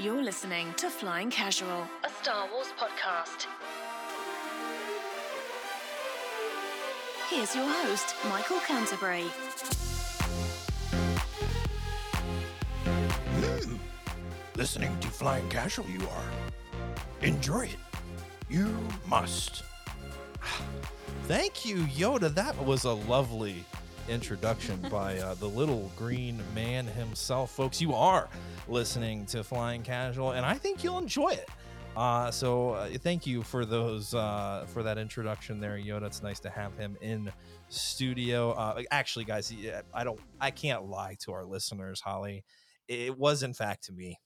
You're listening to Flying Casual, a Star Wars podcast. Here's your host, Michael Canterbury. Hmm. Listening to Flying Casual, you are. Enjoy it. You must. Thank you, Yoda. That was a lovely introduction by uh, the little green man himself. Folks, you are listening to Flying Casual, and I think you'll enjoy it. Uh, so uh, thank you for those uh, for that introduction there, Yoda. It's nice to have him in studio. Uh, actually, guys, I don't, I can't lie to our listeners, Holly. It was in fact to me.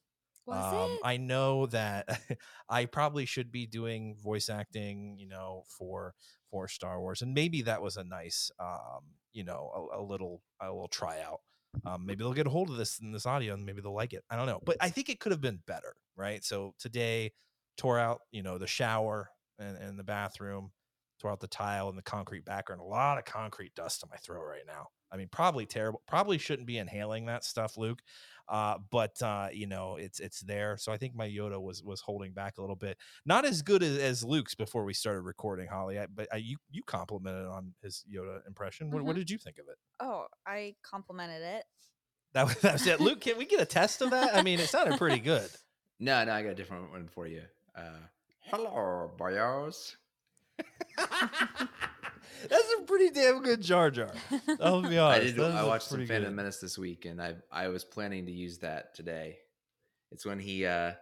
Was Um, it? I know that I probably should be doing voice acting, you know, for for Star Wars, and maybe that was a nice, um, you know, a, a little a little tryout. Um, maybe they'll get a hold of this in this audio, and maybe they'll like it. I don't know, but I think it could have been better, right? So today, tore out, you know, the shower and, and the bathroom, tore out the tile and the concrete background. A lot of concrete dust in my throat right now. I mean, probably terrible. Probably shouldn't be inhaling that stuff, Luke. Uh, but uh, you know, it's it's there. So I think my Yoda was was holding back a little bit. Not as good as, as Luke's before we started recording, Holly. I, but I, you you complimented on his Yoda impression. What, what Mhm. did you think of it? Oh, I complimented it. That was, that was it. Luke, can we get a test of that? I mean, it sounded pretty good. No, no, I got a different one for you. Uh, hello, boyos. That's a pretty damn good Jar Jar. I'll be honest. I did. that is I a watched some pretty Phantom good. Menace this week, and I I was planning to use that today. It's when he uh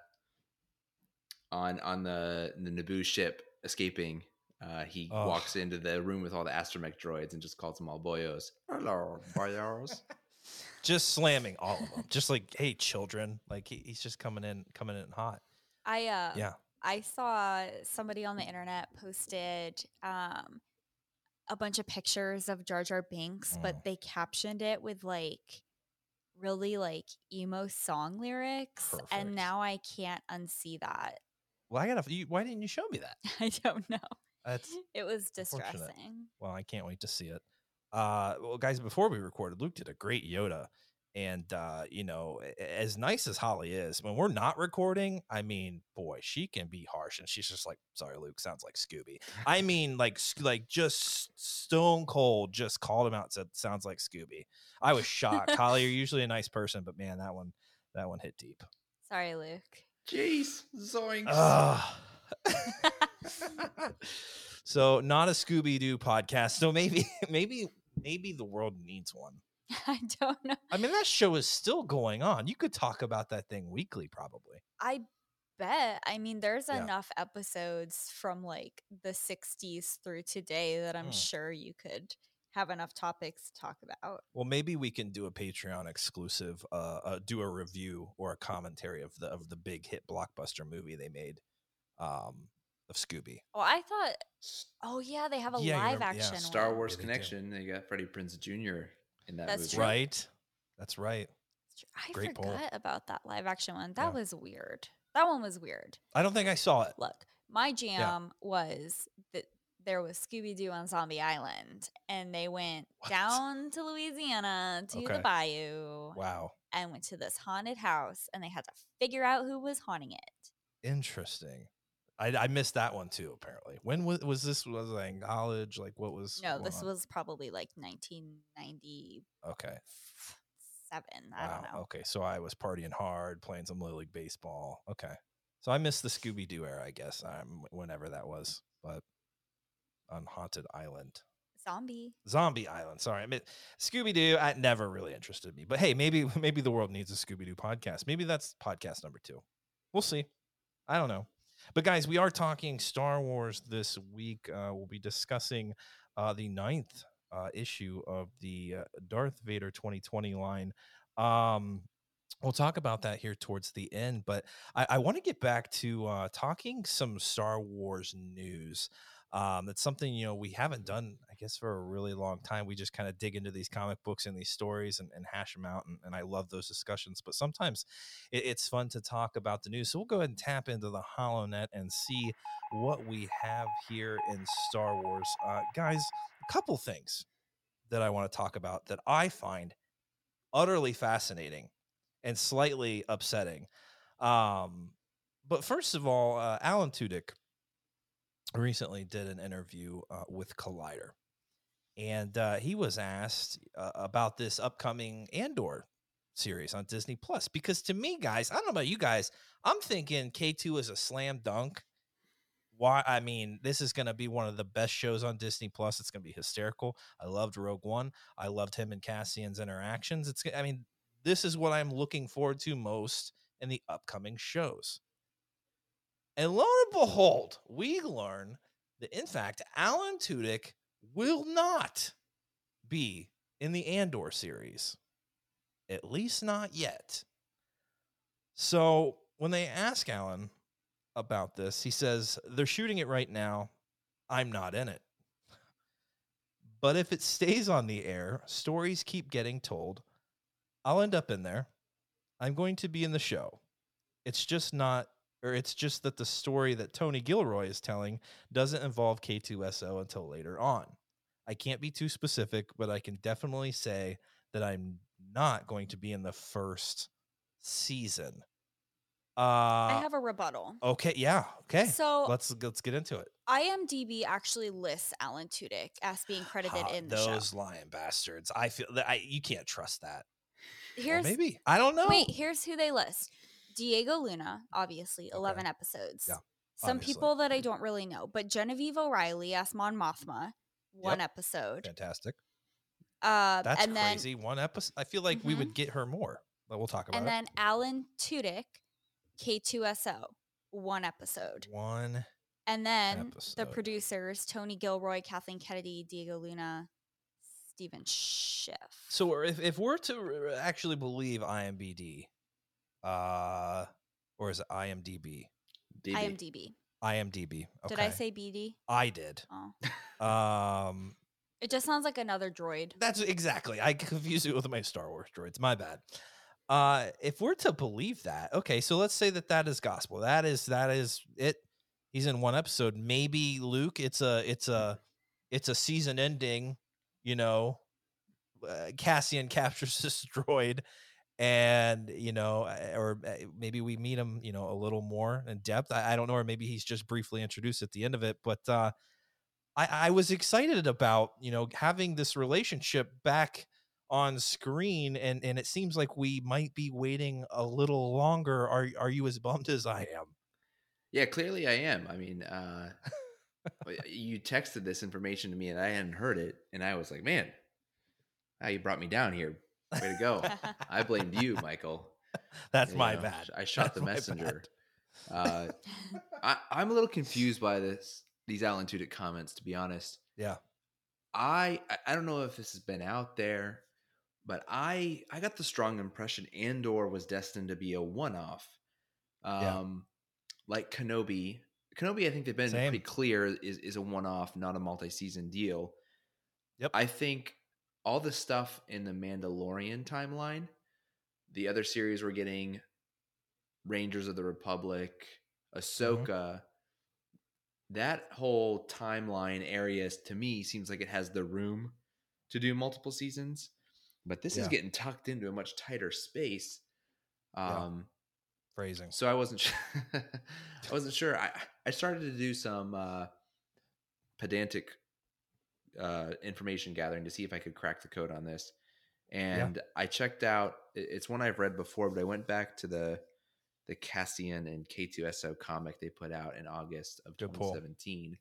on on the the Naboo ship escaping. Uh, he Oh. walks into the room with all the astromech droids and just calls them all boyos. Hello, boyos. Just slamming all of them. Just like, hey, children. Like he, he's just coming in, coming in hot. I uh Yeah. I saw somebody on the internet posted um a bunch of pictures of Jar Jar Binks, Mm. but they captioned it with like really like emo song lyrics Perfect. and now I can't unsee that. Well, I gotta. You, why didn't you show me that? I don't know. That's It was distressing. well, I can't wait to see it. Uh, well, guys, before we recorded, Luke did a great Yoda, and uh, you know, a- a- as nice as Holly is, when we're not recording, I mean, boy, she can be harsh, and she's just like, "Sorry, Luke, sounds like Scooby." I mean, like, like just stone cold, just called him out, said, "Sounds like Scooby." I was shocked. Holly, you're usually a nice person, but man, that one, that one hit deep. Sorry, Luke. Jeez, zoinks. Ugh. so not a Scooby Doo podcast. So maybe, maybe, maybe the world needs one. I don't know. I mean, that show is still going on. You could talk about that thing weekly, probably. I bet. I mean, there's Yeah. enough episodes from like the 60s through today that I'm Mm. sure you could have enough topics to talk about. Well, maybe we can do a Patreon exclusive, uh, uh do a review or a commentary of the of the big hit blockbuster movie they made, um, of Scooby. Oh, I thought, oh, yeah, they have a Yeah, live remember- yeah, action Star. Wars Yeah, they do. connection. They got Freddie Prinze Jr. in that That's movie. true. Right. That's right. I Great poll. forgot about that live action one. That Yeah. was weird. That one was weird. I don't think I saw it. Look, my jam was that there was Scooby Doo on Zombie Island, and they went What? down to Louisiana to Okay. the bayou Wow. and went to this haunted house, and they had to figure out who was haunting it. Interesting. I, I missed that one too. Apparently, when was, was this? Was I in college? Like, what was? No, this on? was probably like 1990. okay. I don't Wow, know. Okay, so I was partying hard, playing some little league baseball. Okay, so I missed the Scooby Doo era, I guess. Um, whenever that was, but on Haunted Island, Zombie. Zombie Island. Sorry, I mean Scooby Doo. I never really interested me, but hey, maybe maybe the world needs a Scooby Doo podcast. Maybe that's podcast number two. We'll see. I don't know. But guys, we are talking Star Wars this week. Uh, we'll be discussing uh, the ninth uh, issue of the uh, Darth Vader 2020 line. Um, we'll talk about that here towards the end, but I, I want to get back to uh, talking some Star Wars news. Um, that's something you know we haven't done, I guess, for a really long time. We just kind of dig into these comic books and these stories and, and hash them out, and, and I love those discussions. But sometimes it, it's fun to talk about the news. So we'll go ahead and tap into the Holonet and see what we have here in Star Wars, uh, guys. A couple things that I want to talk about that I find utterly fascinating and slightly upsetting. Um, but first of all, uh, Alan Tudyk recently did an interview uh, with Collider, and uh, he was asked uh, about this upcoming Andor series on Disney Plus. Because to me, guys, I don't know about you guys, I'm thinking K2 is a slam dunk. Why? I mean, this is going to be one of the best shows on Disney Plus. It's going to be hysterical. I loved Rogue One. I loved him and Cassian's interactions. It's, I mean, this is what I'm looking forward to most in the upcoming shows. And lo and behold, we learn that in fact, Alan Tudyk will not be in the Andor series. At least not yet. So when they ask Alan about this, he says, They're shooting it right now. I'm not in it. But if it stays on the air, stories keep getting told. I'll end up in there. I'm going to be in the show. It's just not, or it's just that the story that Tony Gilroy is telling doesn't involve K2SO until later on. I can't be too specific, but I can definitely say that I'm not going to be in the first season. Uh, I have a rebuttal. okay, yeah, okay. So let's let's get into it. IMDb actually lists Alan Tudyk as being credited in the those show. lying bastards. I feel that I you can't trust that. Or Here's maybe I don't know. wait, here's who they list. Diego Luna, obviously, eleven episodes. Yeah, Some obviously. people that I don't really know, but Genevieve O'Reilly as Mon Mothma, one Yep. episode. fantastic. Uh, That's and then crazy. One episode. I feel like we Mhm. would get her more, but we'll talk about it. and then Alan Tudyk, K2SO, one episode. One. And then the producers Tony Gilroy, Kathleen Kennedy, Diego Luna, Stephen Schiff. So if if we're to actually believe IMBD, uh, or is it IMDb? DB. IMDb. IMDb. Okay. Did I say BD? I did. Oh. Um, It just sounds like another droid. That's exactly. I confused it with my Star Wars droids. My bad. Uh, if we're to believe that, okay, so let's say that that is gospel. That is that is it. He's in one episode. Maybe Luke. It's a it's a it's a season ending. You know, uh, Cassian captures this droid, and you know, uh, or uh, maybe we meet him. You know, a little more in depth. I, I don't know, or maybe he's just briefly introduced at the end of it. But uh, I, I was excited about you know having this relationship back on screen and and it seems like we might be waiting a little longer are are you as bummed as i am Yeah, clearly I am. I mean, uh, you texted this information to me and I hadn't heard it, and I was like, man, ah, you brought me down here. Way to go! I blamed you, Michael. that's You my know, bad I shot the That's my bad. messenger. Uh, I, I'm a little confused by this these Alan Tudyk comments, to be honest. yeah I I- I don't know if this has been out there, but I I got the strong impression Andor was destined to be a one off. Um Yeah. like Kenobi. Kenobi, I think they've been Same. pretty clear is is a one off, not a multi season deal. Yep. I think all the stuff in the Mandalorian timeline, the other series we're getting, Rangers of the Republic, Ahsoka, that whole timeline area is- to me seems like it has the room to do multiple seasons. But this is getting tucked into a much tighter space. Yeah. Um phrasing so I wasn't sure. I wasn't sure. I I started to do some uh, pedantic uh, information gathering to see if I could crack the code on this, and I checked out. It's one I've read before, but I went back to the the Cassian and K2SO comic they put out in August of Good pull. 2017,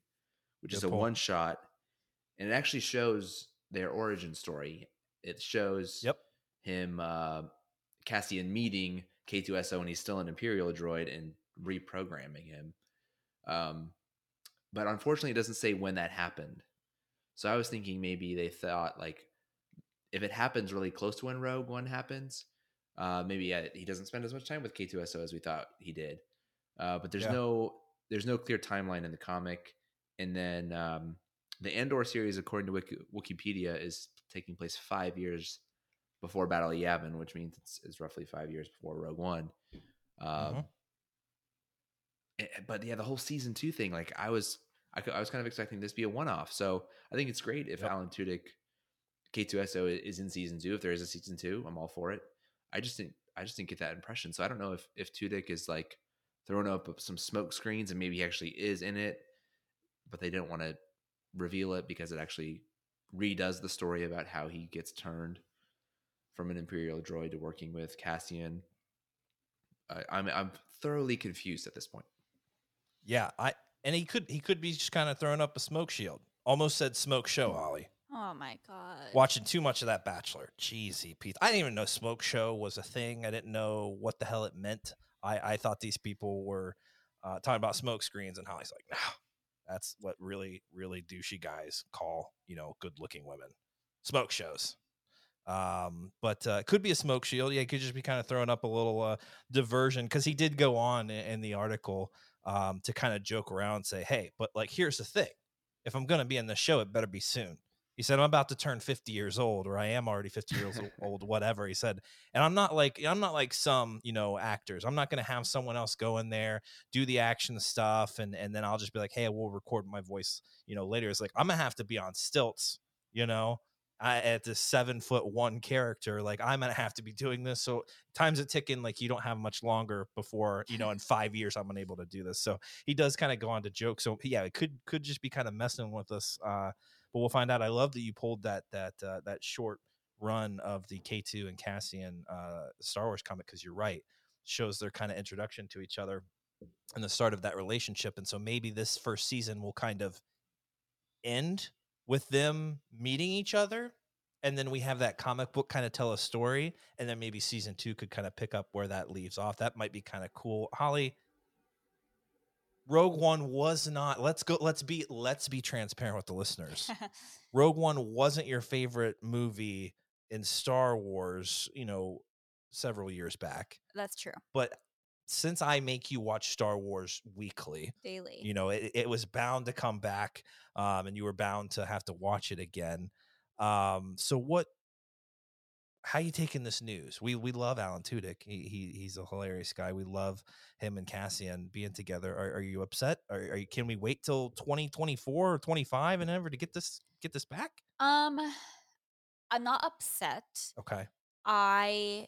which is Good a one shot, and it actually shows their origin story. It shows Yep. him uh, Cassian meeting K2SO when he's still an Imperial droid and reprogramming him. Um, but unfortunately, it doesn't say when that happened. So I was thinking maybe they thought like if it happens really close to when Rogue One happens, uh, maybe uh, he doesn't spend as much time with K2SO as we thought he did. Uh, but there's Yeah. no there's no clear timeline in the comic. And then um, the Andor series, according to Wiki- Wikipedia, is taking place five years before Battle of Yavin, which means it's, it's roughly five years before Rogue One. Um, Mhm. eh, But yeah, the whole season two thing, like I was, I, I was kind of expecting this to be a one off. So I think it's great if Yep. Alan Tudyk, K2SO is in season two. If there is a season two, I'm all for it. I just think I just didn't get that impression. So I don't know if if Tudyk is like throwing up some smoke screens and maybe he actually is in it, but they didn't want to reveal it because it actually redoes the story about how he gets turned from an Imperial droid to working with Cassian. I, I'm I'm thoroughly confused at this point. Yeah, I and he could he could be just kind of throwing up a smoke shield. Almost said smoke show, Ollie. Oh my god. Watching too much of that Bachelor. Jeezy, Pete. I didn't even know smoke show was a thing. I didn't know what the hell it meant. I, I thought these people were uh, talking about smoke screens, and Holly's like, no, that's what really, really douchey guys call, you know, good looking women. Smoke shows. Um, but uh, it could be a smoke shield. Yeah, it could just be kind of throwing up a little uh, diversion because he did go on in, in the article um, to kind of joke around and say, hey, but like, here's the thing if I'm going to be in the show, it better be soon. He said, I'm about to turn 50 years old, or I am already 50 years old, whatever. He said, and I'm not like, I'm not like some, you know, actors. I'm not going to have someone else go in there, do the action stuff, and, and then I'll just be like, hey, we'll record my voice, you know, later. It's like, I'm going to have to be on stilts, you know, I, at this seven foot one character. Like, I'm to have to be doing this. So time's a ticking. Like, you don't have much longer before, you know, in five years, I'm unable to do this. So he does kind of go on to joke. So yeah, it could, could just be kind of messing with us. Uh, but we'll find out. I love that you pulled that that uh, that short run of the K2 and Cassian uh, Star Wars comic because you're right. Shows their kind of introduction to each other and the start of that relationship. And so maybe this first season will kind of end with them meeting each other. And then we have that comic book kind of tell a story. And then maybe season two could kind of pick up where that leaves off. That might be kind of cool. Holly, Rogue One was not. Let's go. Let's be. Let's be transparent with the listeners. Rogue One wasn't your favorite movie in Star Wars. You know, several years back. That's true. But since I make you watch Star Wars weekly, Daily. you know, it, it was bound to come back, um, and you were bound to have to watch it again. Um, so what? How you taking this news? We we love Alan Tudyk. He, he he's a hilarious guy. We love him and Cassian being together. Are, are you upset? Are, are you? Can we wait till twenty twenty four or twenty five and ever to get this get this back? um I'm not upset. Okay. I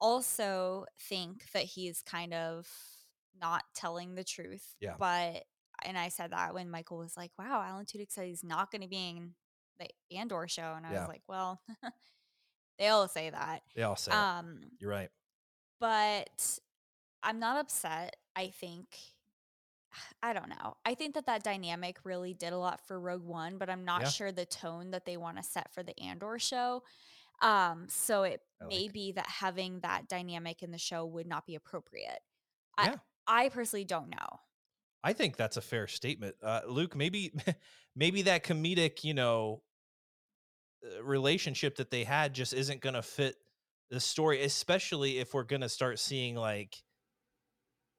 also think that he's kind of not telling the truth. Yeah. But and I said that when Michael was like, "Wow, Alan Tudyk said he's not going to be in the Andor show," and I Yeah. was like, "Well, they all say that." They all say it. Um, You're right. but I'm not upset. I think I don't know. I think that that dynamic really did a lot for Rogue One, but I'm not Yeah. sure the tone that they want to set for the Andor show. Um, so it I may like- be that having that dynamic in the show would not be appropriate. Yeah. I I personally don't know. I think that's a fair statement, uh, Luke. Maybe, maybe that comedic, you know, uh, relationship that they had just isn't going to fit the story, especially if we're going to start seeing like.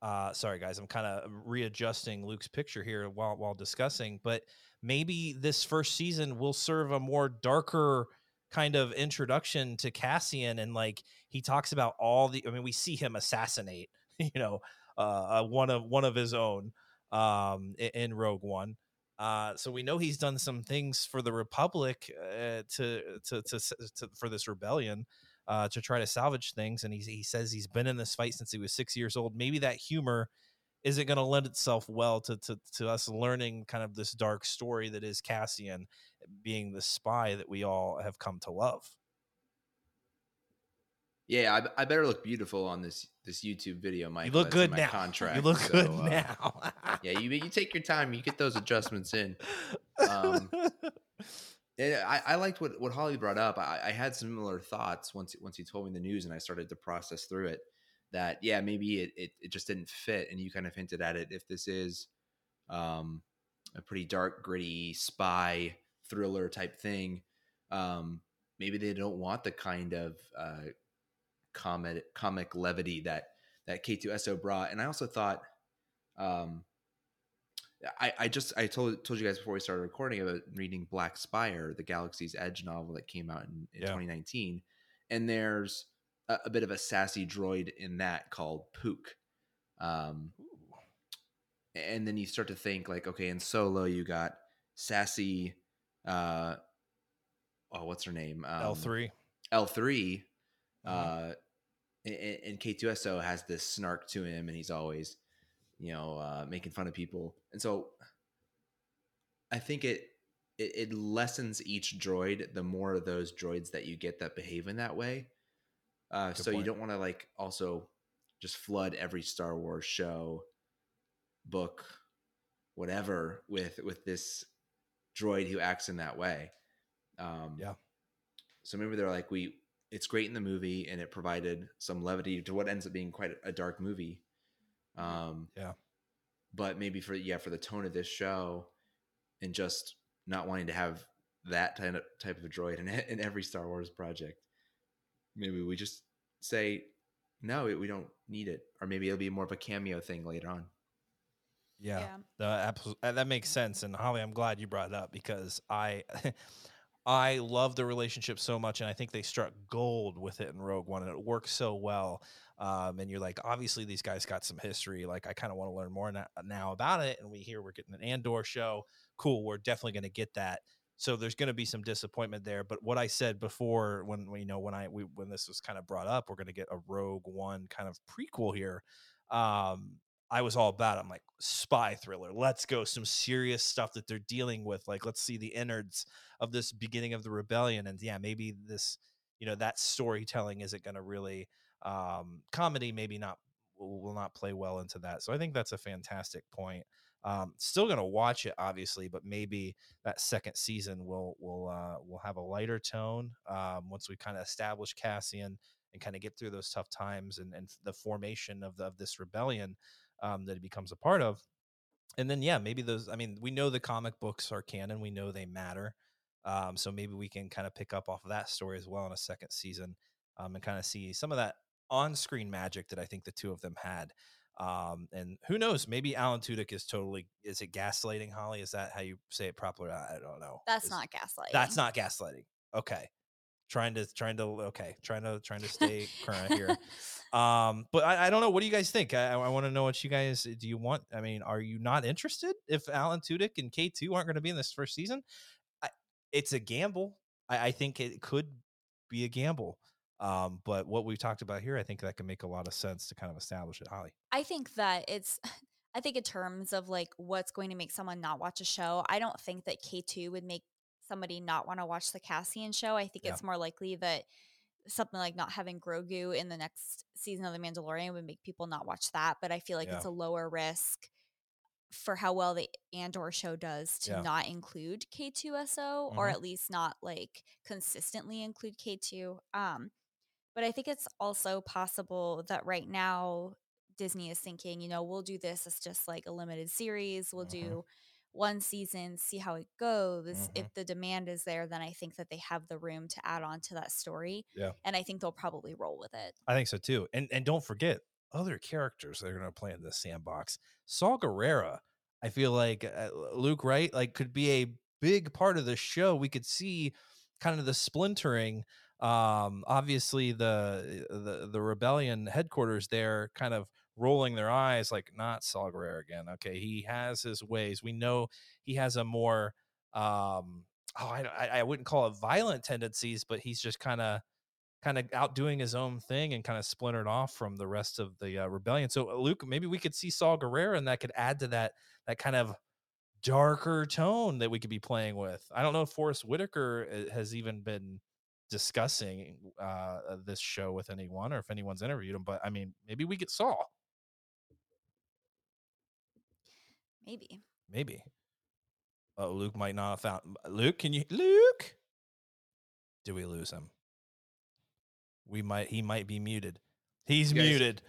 Uh, sorry, guys, I'm kind of readjusting Luke's picture here while while discussing, but maybe this first season will serve a more darker kind of introduction to Cassian, and like he talks about all the. I mean, we see him assassinate, you know, uh, uh, one of one of his own um, in Rogue One. Uh, so we know he's done some things for the Republic uh, to, to, to to for this rebellion uh, to try to salvage things, and he he says he's been in this fight since he was six years old. Maybe that humor isn't going to lend itself well to, to to us learning kind of this dark story that is Cassian being the spy that we all have come to love. Yeah, I, I better look beautiful on this this YouTube video, Mike. you look good now. Contract. you look so, good uh, now. yeah, you you take your time. You get those adjustments in. Um, Yeah, I, I liked what, what Holly brought up. I, I had similar thoughts once once he told me the news, and I started to process through it. That yeah, maybe it, it, it just didn't fit, and you kind of hinted at it. If this is um, a pretty dark, gritty spy thriller type thing, um, maybe they don't want the kind of uh, comic comic levity that that K2SO brought. And I also thought, um, I, I just I told told you guys before we started recording about reading Black Spire, the Galaxy's Edge novel that came out in, in Yeah. 2019, and there's a, a bit of a sassy droid in that called Pook. Um, and then you start to think like, okay, in Solo you got sassy, uh, oh, what's her name? Um, L three. L 3 Mhm. uh, and, and K2SO has this snark to him, and he's always, you know, uh, making fun of people, and so I think it, it it lessens each droid the more of those droids that you get that behave in that way. Uh, so you don't want to like also just flood every Star Wars show, book, whatever with with this droid who acts in that way. Um, Yeah. So maybe they're like, we. It's great in the movie, and it provided some levity to what ends up being quite a, dark movie. Um, Yeah. But maybe for yeah, for the tone of this show, and just not wanting to have that type of type of droid in in every Star Wars project, maybe we just say no, we don't need it, or maybe it'll be more of a cameo thing later on. Yeah. The uh, that makes sense. And Holly, I'm glad you brought it up because I I love the relationship so much, and I think they struck gold with it in Rogue One, and it works so well. Um, and you're like, obviously, these guys got some history. Like, I kind of want to learn more na- now about it. And we hear we're getting an Andor show. Cool, we're definitely going to get that. So there's going to be some disappointment there. But what I said before, when you know when I we, when this was kind of brought up, we're going to get a Rogue One kind of prequel here. Um, I was all about it. I'm like, spy thriller. Let's go. Some serious stuff that they're dealing with. Like, let's see the innards of this beginning of the rebellion. And yeah, maybe this, you know, that storytelling isn't going to really, um, comedy maybe not will, will not play well into that. So I think that's a fantastic point. Um, still going to watch it, obviously, but maybe that second season will will uh, will have a lighter tone um, once we kind of establish Cassian and kind of get through those tough times and, and the formation of, the, of this rebellion um, that he becomes a part of. And then, yeah, maybe those, I mean, we know the comic books are canon, we know they matter. Um, so maybe we can kind of pick up off of that story as well in a second season um, and kind of see some of that on screen magic that I think the two of them had. Um, and who knows, maybe Alan Tudyk is totally, is it gaslighting, Holly? Is that how you say it properly? I don't know. That's Is- not gaslighting. That's not gaslighting. Okay. Trying to, trying to, okay. Trying to, trying to stay current here. Um, but I, I don't know. What do you guys think? I, I want to know what you guys do. You want? I mean, are you not interested if Alan Tudyk and K two aren't going to be in this first season? I, it's a gamble. I, I think it could be a gamble. Um, but what we've talked about here, I think that can make a lot of sense to kind of establish it, Holly. I think that it's I think in terms of like what's going to make someone not watch a show, I don't think that K2 would make somebody not want to watch the Cassian show. I think Yeah. it's more likely that something like not having Grogu in the next season of The Mandalorian would make people not watch that, but I feel like it's a lower risk for how well the Andor show does to Yeah. not include K2SO or Mhm. at least not like consistently include K2. Um but I think it's also possible that right now Disney is thinking, you know, we'll do this as just like a limited series. We'll Mhm. do one season, see how it goes. Mhm. If the demand is there, then I think that they have the room to add on to that story. Yeah. And I think they'll probably roll with it. I think so too. And and don't forget other characters that are going to play in this sandbox. Saul Gerrera, I feel like uh, Luke Wright like could be a big part of the show. We could see kind of the splintering. Um, obviously the the the rebellion headquarters there kind of rolling their eyes like not Saul again. Okay, he has his ways. We know he has a more um oh I I, I wouldn't call it violent tendencies, but he's just kind of kind of out doing his own thing and kind of splintered off from the rest of the uh, rebellion. So uh, Luke, maybe we could see Saul Guerrero, and that could add to that that kind of darker tone that we could be playing with. I don't know if Forest Whitaker uh, has even been discussing uh, uh, this show with anyone, or if anyone's interviewed him. But I mean, maybe we get Saul. Maybe. Maybe. Oh, Luke might not have found uh, Luke. Can you Luke? Do we lose him? We might. He might be muted. He's guys- muted.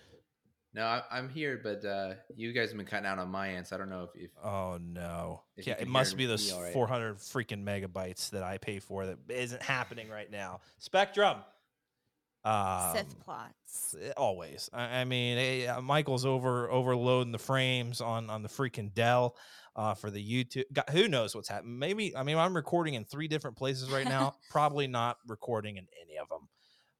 No, I, I'm here, but uh, you guys have been cutting out on my end, so I don't know if, if Oh no! If Yeah, it must be those all right. 400 freaking megabytes that I pay for that isn't happening right now. Spectrum. Um, Sith plots. eh, Always. I, I mean, eh, uh, Michael's over overloading the frames on on the freaking Dell uh, for the YouTube. God, who knows what's happening? Maybe. I mean, I'm recording in three different places right now. Probably not recording in any of them.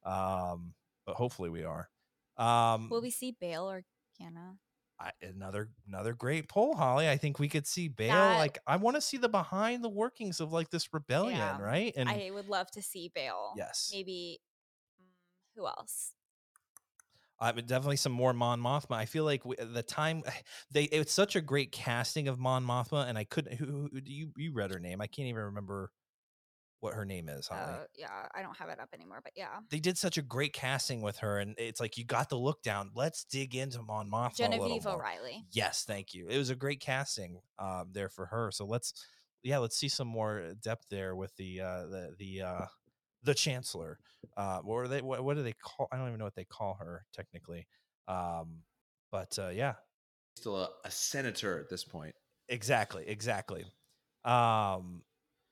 Um, but hopefully we are. Um, Will we see Bale or Kiana? I, another another great poll, Holly. I think we could see Bail. That- like, I want to see the behind the workings of like this rebellion, Yeah. right? And I would love to see Bail. yes, Maybe mm, who else? Uh, but definitely some more Mon Mothma. I feel like w- the time they it's such a great casting of Mon Mothma, and I couldn't. Who, who you you read her name? I can't even remember what her name is. Holly. Uh, yeah, I don't have it up anymore, but yeah. they did such a great casting with her, and it's like you got the look down. Let's dig into Mon Mothma. a little Genevieve more. O'Reilly. Yes, thank you. It was a great casting um, there for her. So let's, yeah, let's see some more depth there with the uh, the the uh, the Chancellor. Uh, what are they? What, what do they call? I don't even know what they call her technically. Um, but uh, yeah, Still a, a senator at this point. exactly, exactly. Um,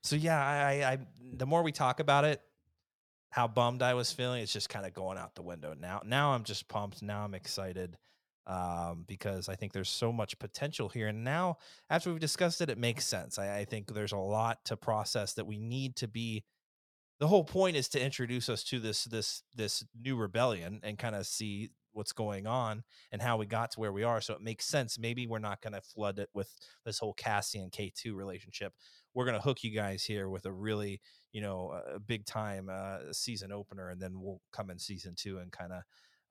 so yeah, I, I, the more we talk about it, how bummed I was feeling, it's just kind of going out the window now. Now I'm just pumped. Now I'm excited um, because I think there's so much potential here. And now, after we've discussed it, it makes sense. I, I think there's a lot to process that we need to be. The whole point is to introduce us to this this this new rebellion and kind of see what's going on and how we got to where we are. So it makes sense. Maybe we're not going to flood it with this whole Cassian K two relationship. We're going to hook you guys here with a really you know a big time uh, season opener, and then we'll come in season two and kind of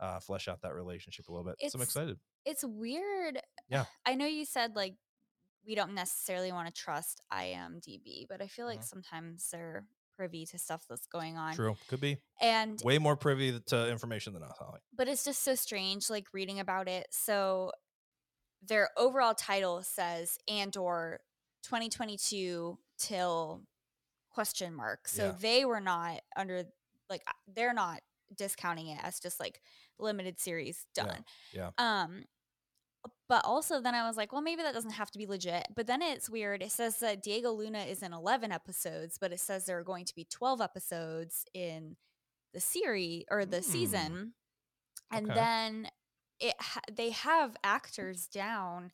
uh, flesh out that relationship a little bit. so I'm excited. It's weird. Yeah. I know you said like we don't necessarily want to trust IMDb, but I feel like Mhm. sometimes they're privy to stuff that's going on. True, could be And way more privy to information than us, Holly. but it's just so strange like reading about it so their overall title says andor 2022 till question mark so Yeah. they were not under like uh, they're not discounting it as just like limited series Yeah, done yeah. um but also then i was like well maybe that doesn't have to be legit but then it's weird it says that diego luna is in 11 episodes but it says there are going to be 12 episodes in the series or the Mm. season and Okay. then it ha- they have actors down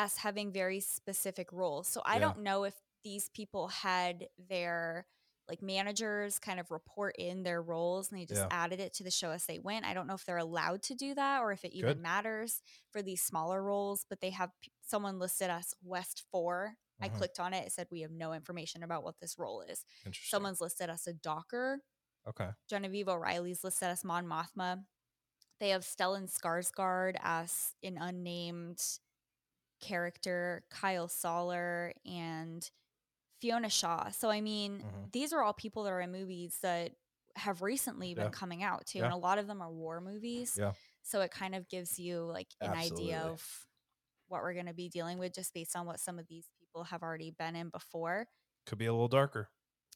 as having very specific roles so i Yeah. don't know if these people had their like managers kind of report in their roles and they just Yeah. added it to the show as they went i don't know if they're allowed to do that or if it even Good. matters for these smaller roles but they have p- someone listed as west 4 i Mhm. clicked on it it said we have no information about what this role is someone's listed as a docker okay. Genevieve O'Reilly's listed as Mon Mothma. They have Stellan Skarsgård as an unnamed character, Kyle Soller, and Fiona Shaw. So, I mean, Mhm. these are all people that are in movies that have recently been Yeah. coming out too. Yeah. And a lot of them are war movies. Yeah. So, it kind of gives you like an idea of what we're going to be dealing with just based on what some of these people have already been in before. Could be a little darker.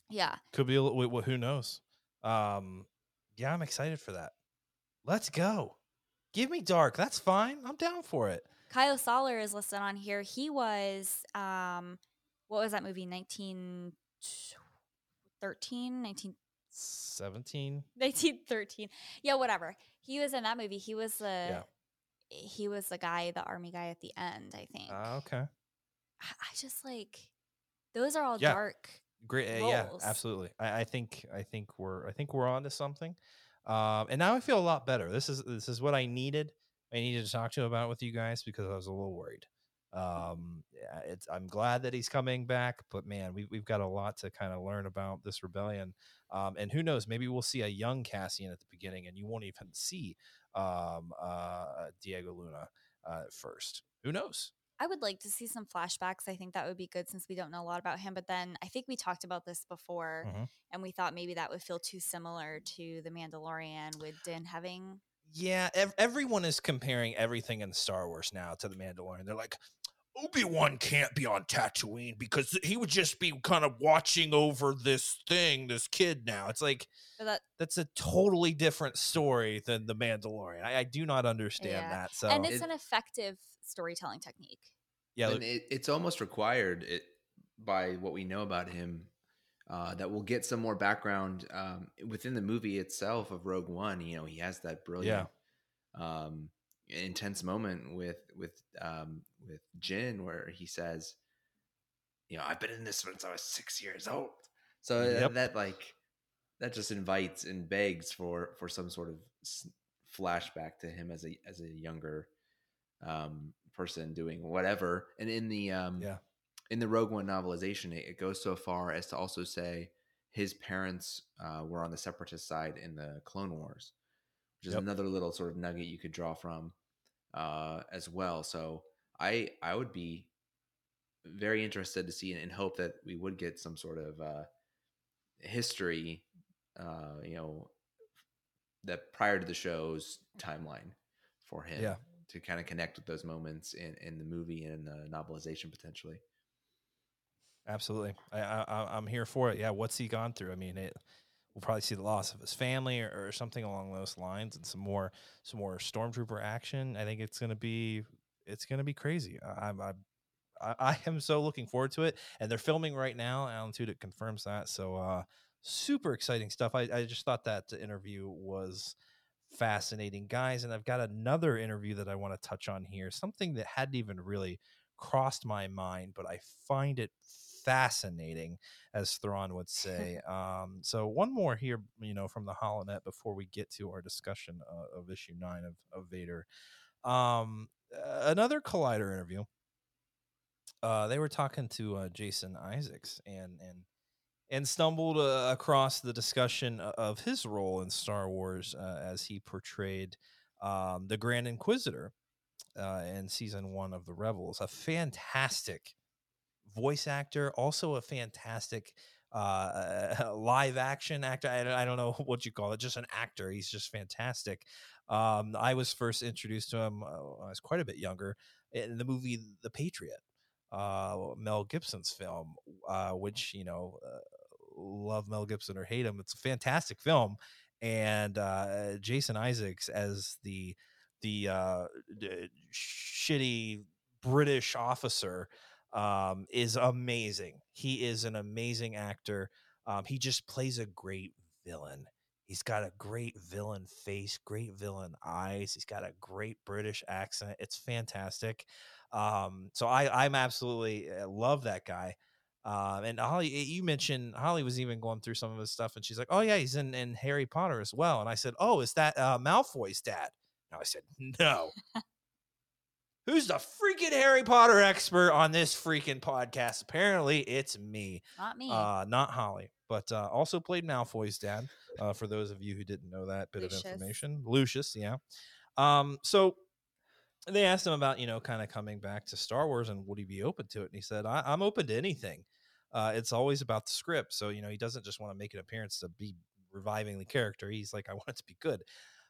Yeah. Could be a little. wh- Who knows? Um, yeah, I'm excited for that. Let's go. Give me dark. That's fine. I'm down for it. Kyle Soller is listed on here. He was um what was that movie? 1913, 19, Seventeen. 1913. Yeah, whatever. He was in that movie. He was the Yeah. he was the guy, the army guy at the end, I think. Uh, okay. I, I just like those are all Yeah. dark. Great. Uh, yeah. Absolutely. I, I think. I think we're. I think we're on to something. Um, and now I feel a lot better. This is this is what I needed. I needed to talk to about with you guys because I was a little worried. Um, yeah, it's I'm glad that he's coming back, but man, we we've got a lot to kind of learn about this rebellion. Um, and who knows, maybe we'll see a young Cassian at the beginning, and you won't even see um uh Diego Luna uh at first. Who knows? I would like to see some flashbacks. I think that would be good since we don't know a lot about him. But then I think we talked about this before Mhm. and we thought maybe that would feel too similar to The Mandalorian with Din having Yeah, ev- everyone is comparing everything in Star Wars now to the Mandalorian. They're like, Obi Wan can't be on Tatooine because he would just be kind of watching over this thing, this kid now. it's like that that's a totally different story than the Mandalorian. I, I do not understand Yeah. that. So and it's It- an effective storytelling technique. yeah, and it, it's almost required it by what we know about him uh, that we'll get some more background um, within the movie itself of Rogue One. You know, he has that brilliant, um, intense moment with with um, with Jyn where he says, "You know, I've been in this since I was six years old." So uh, Yep. that like that just invites and begs for for some sort of flashback to him as a as a younger um person doing whatever and in the um Yeah. In the rogue one novelization it, it goes so far as to also say his parents uh, were on the separatist side in the clone wars which is Yep. another little sort of nugget you could draw from uh, as well. So I I would be very interested to see and hope that we would get some sort of uh, history, uh, you know, that prior to the show's timeline for him Yeah. to kind of connect with those moments in, in the movie and the novelization potentially. Absolutely. I, I I'm here for it. Yeah. What's he gone through? I mean, it. We'll probably see the loss of his family or, or something along those lines, and some more some more stormtrooper action. I think it's gonna be it's gonna be crazy. I, I, I I am so looking forward to it, and they're filming right now. Alan Tudyk confirms that. So uh, super exciting stuff. I, I just thought that interview was fascinating, guys. And I've got another interview that I want to touch on here. Something that hadn't even really crossed my mind, but I find it fascinating, as Thrawn would say. um, so one more here, you know, from the Holonet before we get to our discussion uh, of issue nine of, of Vader. Um, uh, another Collider interview. Uh, they were talking to uh, Jason Isaacs and and and stumbled uh, across the discussion of his role in Star Wars uh, as he portrayed um, the Grand Inquisitor uh, in season one of the Rebels. A fantastic voice actor, also a fantastic uh, live action actor. I, I don't know what you call it, just an actor. He's just fantastic. Um, I was first introduced to him, uh, I was quite a bit younger, in the movie The Patriot, uh, Mel Gibson's film, uh, which, you know, uh, love Mel Gibson or hate him. It's a fantastic film. And uh, Jason Isaacs as the the d- shitty British officer um, is amazing. He is an amazing actor. Um, he just plays a great villain. He's got a great villain face, great villain eyes. He's got a great British accent. It's fantastic. Um, so I, I'm absolutely uh, love that guy. Um, and Holly, you mentioned Holly was even going through some of his stuff, and she's like, "Oh yeah, he's in, in Harry Potter as well." And I said, "Oh, is that uh, Malfoy's dad?" And I said, "No." Who's the freaking Harry Potter expert on this freaking podcast? Apparently, it's me, Not me. uh, not Holly, but uh, also played Malfoy's dad. Uh, for those of you who didn't know that bit Lucius. of information, Lucius, yeah. Um, so they asked him about you know kind of coming back to Star Wars and would he be open to it, and he said, I- "I'm open to anything. Uh, it's always about the script. So you know he doesn't just want to make an appearance to be reviving the character. He's like, I want it to be good."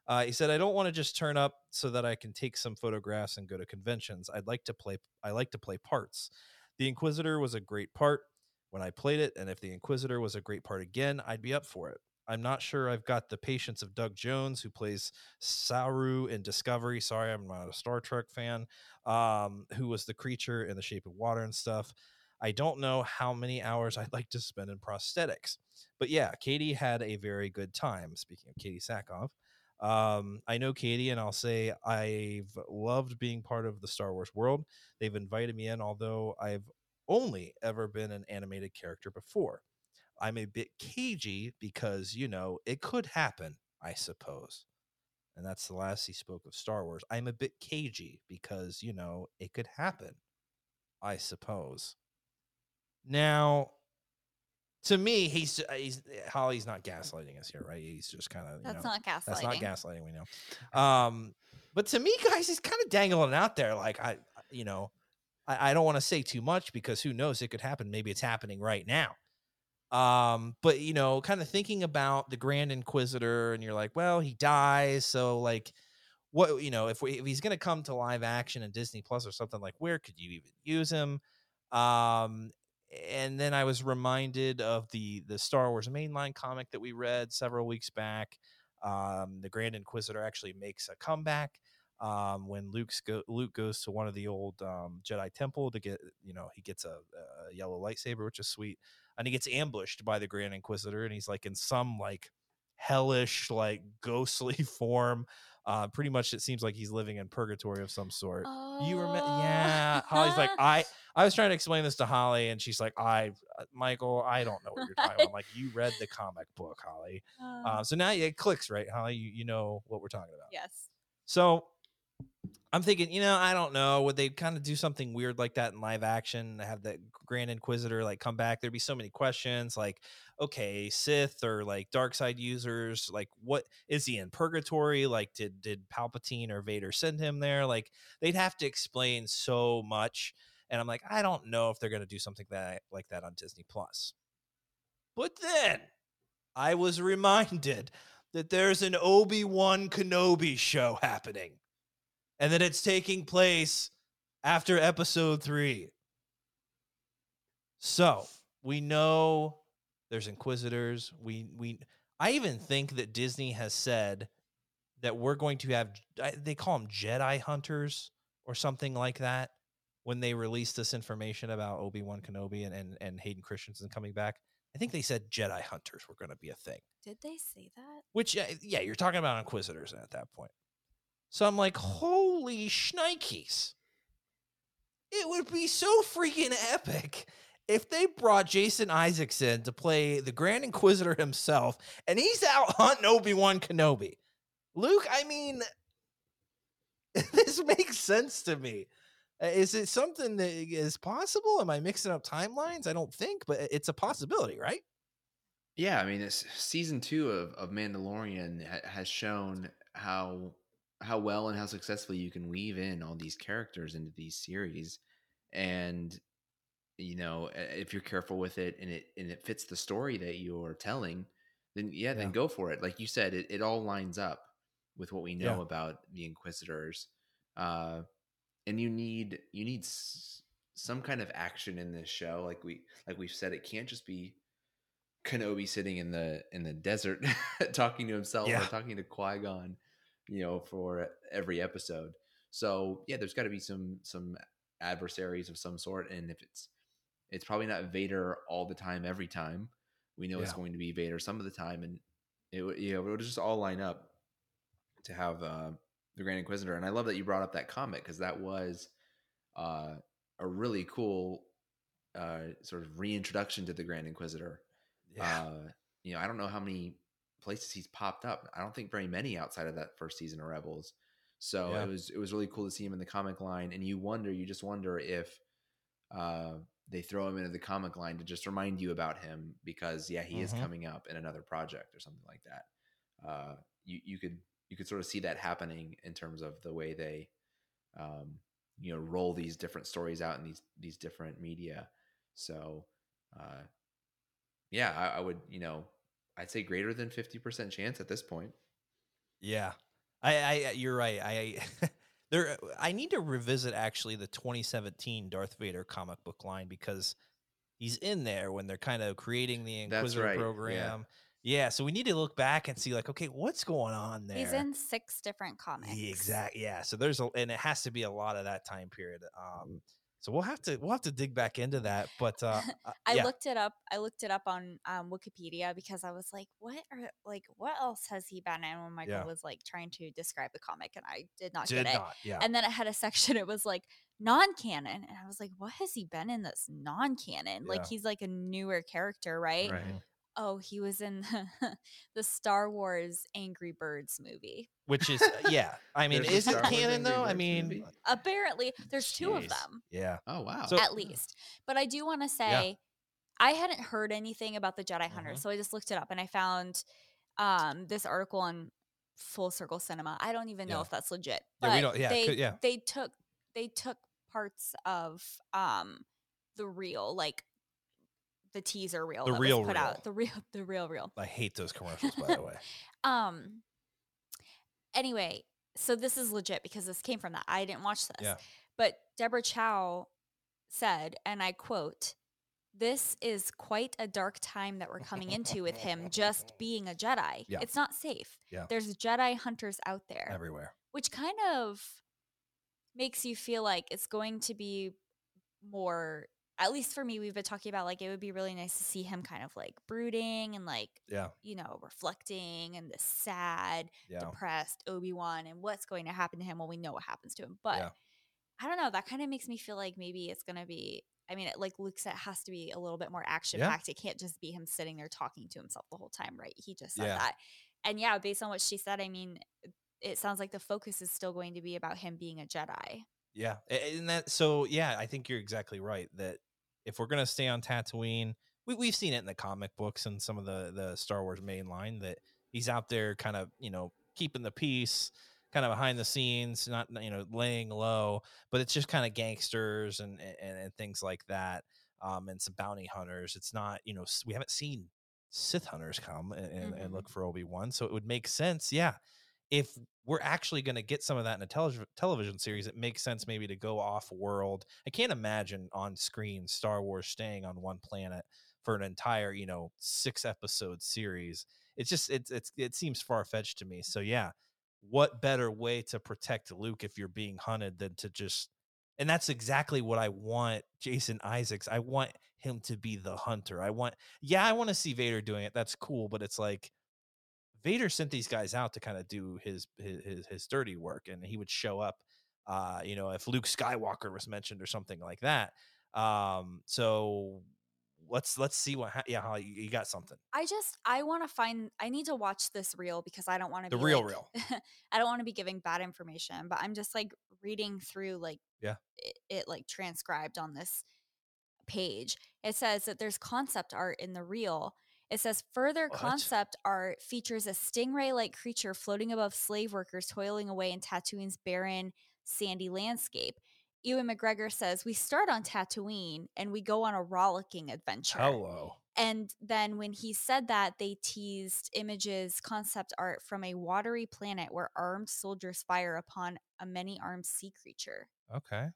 Uh, he said, "I don't want to just turn up so that I can take some photographs and go to conventions. I'd like to play. I like to play parts. The Inquisitor was a great part when I played it, and if the Inquisitor was a great part again, I'd be up for it. I'm not sure I've got the patience of Doug Jones, who plays Saru in Discovery. Sorry, I'm not a Star Trek fan. Um, who was the creature in The Shape of Water and stuff. I don't know how many hours I'd like to spend in prosthetics, but yeah, Katee had a very good time. Speaking of Katee Sackhoff." Um, I know Katee, and I'll say I've loved being part of the Star Wars world. They've invited me in, although I've only ever been an animated character before. I'm a bit cagey because, you know, it could happen, I suppose. And that's the last he spoke of Star Wars. I'm a bit cagey because, you know, it could happen, I suppose. Now, to me, he's he's Holly's not gaslighting us here, right? He's just kind of That's know, not gaslighting. that's not gaslighting. We know. Um, but to me, guys, he's kind of dangling out there. Like I, you know, I, I don't want to say too much because who knows? It could happen. Maybe it's happening right now. Um, but you know, kind of thinking about the Grand Inquisitor, and you're like, well, he dies, so like, what you know, if we if he's gonna come to live action in Disney Plus or something, like, where could you even use him? Um, and then I was reminded of the the Star Wars mainline comic that we read several weeks back. Um, the Grand Inquisitor actually makes a comeback um, when Luke's go, Luke goes to one of the old um, Jedi temple to get you know he gets a, a yellow lightsaber, which is sweet, and he gets ambushed by the Grand Inquisitor, and he's like in some like hellish like ghostly form. Uh, pretty much, it seems like he's living in purgatory of some sort. You remember? Yeah. Holly's like, I I was trying to explain this to Holly, and she's like, I, uh, Michael, I don't know what you're talking about. I'm like, you read the comic book, Holly. Uh, Uh, so now it clicks, right, Holly? You, you know what we're talking about. yes. So I'm thinking, you know, I don't know. Would they kind of do something weird like that in live action? Have the Grand Inquisitor like come back? There'd be so many questions. Like, okay, Sith or like dark side users, like what is he in purgatory? Like did did Palpatine or Vader send him there? Like they'd have to explain so much. And I'm like, I don't know if they're gonna do something that like that on Disney Plus. But then I was reminded that there's an Obi-Wan Kenobi show happening and that it's taking place after episode three. So we know there's inquisitors. We we I even think that Disney has said that we're going to have they call them Jedi hunters or something like that when they released this information about Obi Wan Kenobi and, and and Hayden Christensen coming back. I think they said Jedi hunters were going to be a thing. Did they say that? Which, yeah, you're talking about Inquisitors at that point. So I'm like, holy shnikes. It would be so freaking epic if they brought Jason Isaacson to play the Grand Inquisitor himself and he's out hunting Obi Wan Kenobi. Luke, I mean, this makes sense to me. Uh, Is it something that is possible? Am I mixing up timelines? I don't think, but it's a possibility, right? Yeah, I mean, it's season two of, of Mandalorian ha- has shown how how well and how successfully you can weave in all these characters into these series, and you know, if you're careful with it and it and it fits the story that you're telling, then yeah, then go for it. Like you said, it, it all lines up with what we know Yeah. about the Inquisitors, uh, and you need you need s- some kind of action in this show. Like we like we've said, it can't just be Kenobi sitting in the in the desert talking to himself Yeah. or talking to Qui Gon, you know, for every episode. So yeah, there's got to be some some adversaries of some sort, and if it's it's probably not Vader all the time, every time. We know it's going to be Vader some of the time, and it would you know it would just all line up to have uh, the Grand Inquisitor. And I love that you brought up that comic because that was uh, a really cool uh, sort of reintroduction to the Grand Inquisitor. Uh, you know, I don't know how many places he's popped up. I don't think very many outside of that first season of Rebels. So Yeah. it was it was really cool to see him in the comic line, and you wonder, you just wonder if uh, they throw him into the comic line to just remind you about him because yeah, he is Mhm. coming up in another project or something like that. Uh, you you could you could sort of see that happening in terms of the way they um, you know roll these different stories out in these these different media. So uh, yeah, I, I would you know I'd say greater than fifty percent chance at this point. Yeah, I, I you're right. I there I need to revisit actually the 2017 Darth Vader comic book line because he's in there when they're kind of creating the Inquisitor right, program. Yeah. so we need to look back and see like, okay, what's going on there? He's in six different comics. Exactly. Yeah. So there's a and it has to be a lot of that time period. Um, so we'll have to we'll have to dig back into that. But uh, uh, I yeah. looked it up. I looked it up on um, Wikipedia because I was like, "What are like what else has he been in?" When Michael Yeah. was like trying to describe the comic, and I did not did get it. Yeah. And then it had a section. It was like non-canon, and I was like, "What has he been in that's non-canon? Like he's like a newer character, right?" Right. Oh, he was in the Star Wars Angry Birds movie. Which is yeah. I mean, is it Star Wars canon Angry though? I mean, movie? Apparently, there's two of them. Yeah. Oh wow. So- at least. But I do want to say I hadn't heard anything about the Jedi Hunters, Mhm. so I just looked it up and I found um, this article on Full Circle Cinema. I don't even know Yeah. if that's legit. Yeah, we but don't- yeah, they could- yeah. they took they took parts of um the real like the teaser reel The that real was put reel. out the real the real reel I hate those commercials, by the way. um anyway so this is legit because this came from that i didn't watch this Yeah. but deborah chow said and i quote this is quite a dark time that we're coming into with him just being a jedi Yeah. it's not safe Yeah. there's jedi hunters out there Everywhere. which kind of makes you feel like it's going to be more at least for me we've been talking about like it would be really nice to see him kind of like brooding and like Yeah. you know reflecting and the sad Yeah. depressed obi-wan and what's going to happen to him well we know what happens to him but Yeah. i don't know that kind of makes me feel like maybe it's going to be i mean it, like luke said it has to be a little bit more action packed it can't just be him sitting there talking to himself the whole time right he just said Yeah. that and yeah based on what she said i mean it sounds like the focus is still going to be about him being a jedi Yeah, and that so yeah, I think you're exactly right that if we're gonna stay on Tatooine, we we've seen it in the comic books and some of the the Star Wars main line that he's out there kind of you know keeping the peace, kind of behind the scenes, not you know laying low, but it's just kind of gangsters and and, and things like that, um, and some bounty hunters. It's not you know we haven't seen Sith hunters come and, and, and look for Obi Wan, so it would make sense, yeah. If we're actually going to get some of that in a television television series, it makes sense maybe to go off world. I can't imagine on screen Star Wars staying on one planet for an entire, you know, six episode series. It's just it's it's it seems far fetched to me. So yeah, what better way to protect Luke if you're being hunted than to just and that's exactly what I want Jason Isaacs. I want him to be the hunter. I want yeah, I want to see Vader doing it. That's cool, but it's like Vader sent these guys out to kind of do his, his his his dirty work, and he would show up. Uh, you know, if Luke Skywalker was mentioned or something like that. Um, so let's let's see what. Ha- yeah, Holly, you, you got something. I just I want to find I need to watch this reel because I don't want to The be real like- reel. I don't want to be giving bad information, but I'm just like reading through like Yeah. it, it like transcribed on this page. It says that there's concept art in the reel. It says further What? concept art features a stingray-like creature floating above slave workers toiling away in Tatooine's barren, sandy landscape. Ewan McGregor says we start on Tatooine and we go on a rollicking adventure. Hello. And then when he said that, they teased images, concept art from a watery planet where armed soldiers fire upon a many armed sea creature. Okay.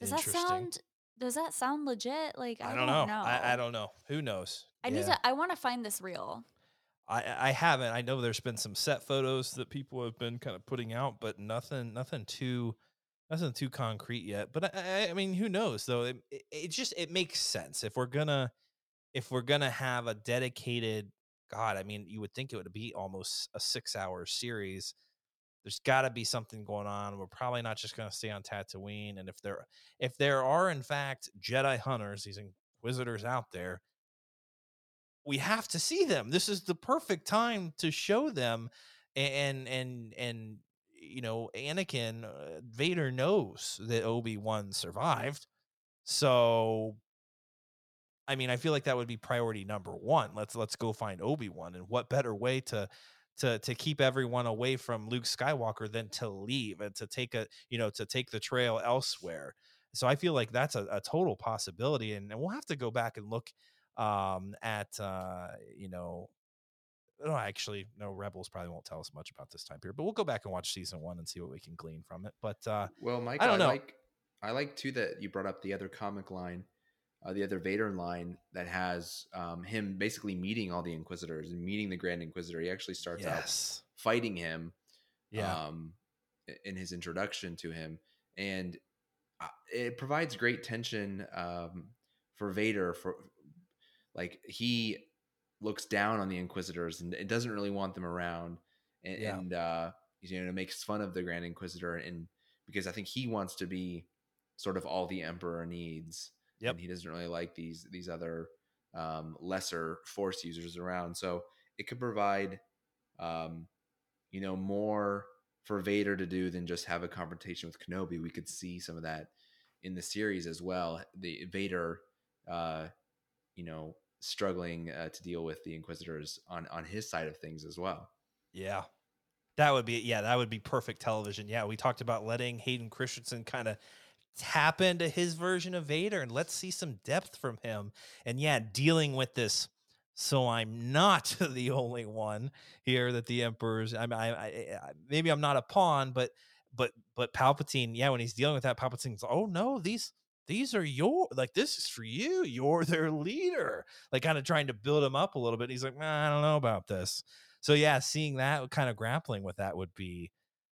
Does that sound does that sound legit? Like I, I don't know. I, I don't know. Who knows? I need to I want to find this reel. I, I haven't. I know there's been some set photos that people have been kind of putting out, but nothing, nothing too, nothing too concrete yet. But I, I, I mean, who knows though? It, it, it just it makes sense if we're gonna, if we're gonna have a dedicated. God, I mean, you would think it would be almost a six-hour series. There's got to be something going on. We're probably not just going to stay on Tatooine. And if there, if there are in fact Jedi hunters, these inquisitors out there, we have to see them. This is the perfect time to show them, and and and you know, Anakin uh, Vader knows that Obi Wan survived, so. I mean, I feel like that would be priority number one. Let's let's go find Obi Wan, and what better way to to to keep everyone away from Luke Skywalker than to leave and to take a you know to take the trail elsewhere. So I feel like that's a, a total possibility, and, and we'll have to go back and look um at uh you know no actually no rebels probably won't tell us much about this time period but we'll go back and watch season one and see what we can glean from it but uh Well, Mike, I I, don't know. like I like too that you brought up the other comic line, uh, the other Vader line that has um, him basically meeting all the Inquisitors and meeting the Grand Inquisitor. He actually starts out fighting him, yeah um, in his introduction to him, and uh, it provides great tension um, for Vader. For like he looks down on the Inquisitors and it doesn't really want them around, and, Yeah. and uh, you know makes fun of the Grand Inquisitor, and because I think he wants to be sort of all the Emperor needs. Yep. And he doesn't really like these these other um, lesser Force users around, so it could provide um, you know, more for Vader to do than just have a confrontation with Kenobi. We could see some of that in the series as well. The Vader, uh, you know, struggling uh, to deal with the Inquisitors on on his side of things as well. Yeah. That would be yeah, that would be perfect television. Yeah, we talked about letting Hayden Christensen kind of tap into his version of Vader and let's see some depth from him. And yeah, dealing with this so I'm not the only one here that the emperor's I, I, I I- maybe I'm not a pawn, but but but Palpatine, yeah, when he's dealing with that Palpatine's oh no, these these are your like this is for you. You're their leader. Like kind of trying to build him up a little bit. He's like, "Nah, I don't know about this. So yeah, seeing that kind of grappling with that would be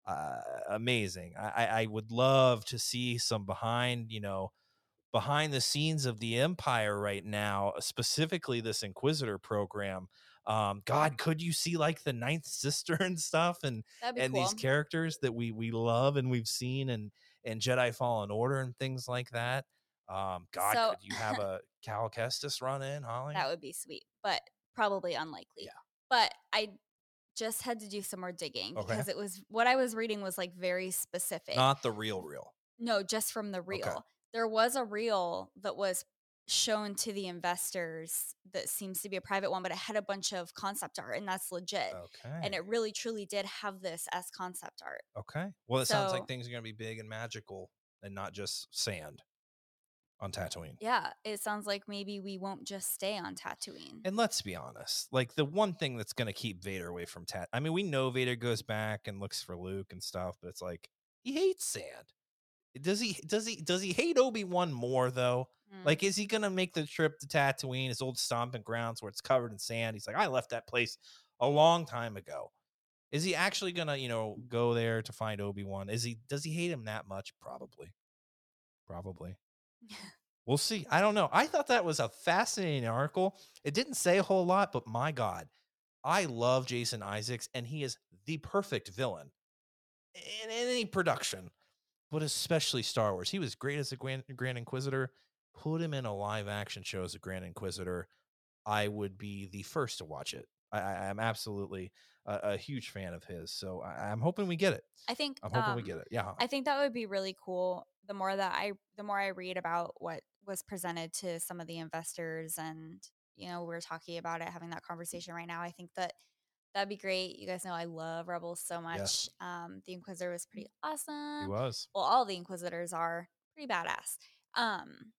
uh, amazing. I, I would love to see some behind, you know, behind the scenes of the Empire right now, specifically this Inquisitor program. Um, God, could you see like the Ninth Sister and stuff, and and cool. these characters that we we love and we've seen, and and Jedi Fallen Order and things like that. Um, God, So- could you have a Cal Kestis run in, Holly? That would be sweet, but probably unlikely. Yeah. But I just had to do some more digging Okay. because it was what I was reading was like very specific. Not the real real. no, just from the reel. There was a reel that was shown to the investors that seems to be a private one, but it had a bunch of concept art, and that's legit. Okay. And it really truly did have this as concept art. okay. Well, it sounds like things are going to be big and magical and not just sand on Tatooine. Yeah, it sounds like maybe we won't just stay on Tatooine. And let's be honest, like the one thing that's going to keep Vader away from Tat. I mean, we know Vader goes back and looks for Luke and stuff, but it's like he hates sand. Does he? Does he? Does he hate Obi Wan more though? Mm. Like, is he gonna make the trip to Tatooine, his old stomping grounds where it's covered in sand? He's like, I left that place a long time ago. Is he actually gonna, you know, go there to find Obi Wan? Is he? Does he hate him that much? Probably. Probably. We'll see. I don't know. I thought that was a fascinating article. It didn't say a whole lot, but my God, I love Jason Isaacs, and he is the perfect villain in any production, but especially Star Wars. He was great as a Grand, Grand Inquisitor. Put him in a live action show as a Grand Inquisitor. I would be the first to watch it. I, I, I'm absolutely a, a huge fan of his. So I, I'm hoping we get it. I think I'm hoping we um, get it. Yeah. I think that would be really cool. The more that I, the more I read about what was presented to some of the investors, and you know, we're talking about it, having that conversation right now. I think that that'd be great. You guys know I love Rebels so much. Yes. Um, the Inquisitor was pretty awesome. he was. Well, all the Inquisitors are pretty badass. Um,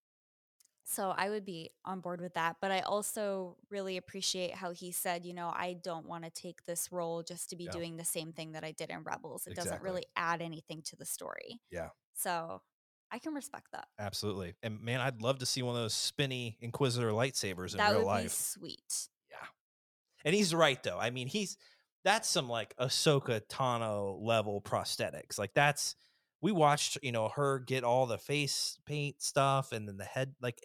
so I would be on board with that. But I also really appreciate how he said, you know, I don't want to take this role just to be Yeah. doing the same thing that I did in Rebels. It doesn't really add anything to the story. Yeah. So I can respect that. Absolutely. And man, I'd love to see one of those spinny Inquisitor lightsabers in that real would life. be sweet. And he's right though. I mean, he's that's some like Ahsoka Tano level prosthetics. Like that's we watched, you know, her get all the face paint stuff and then the head like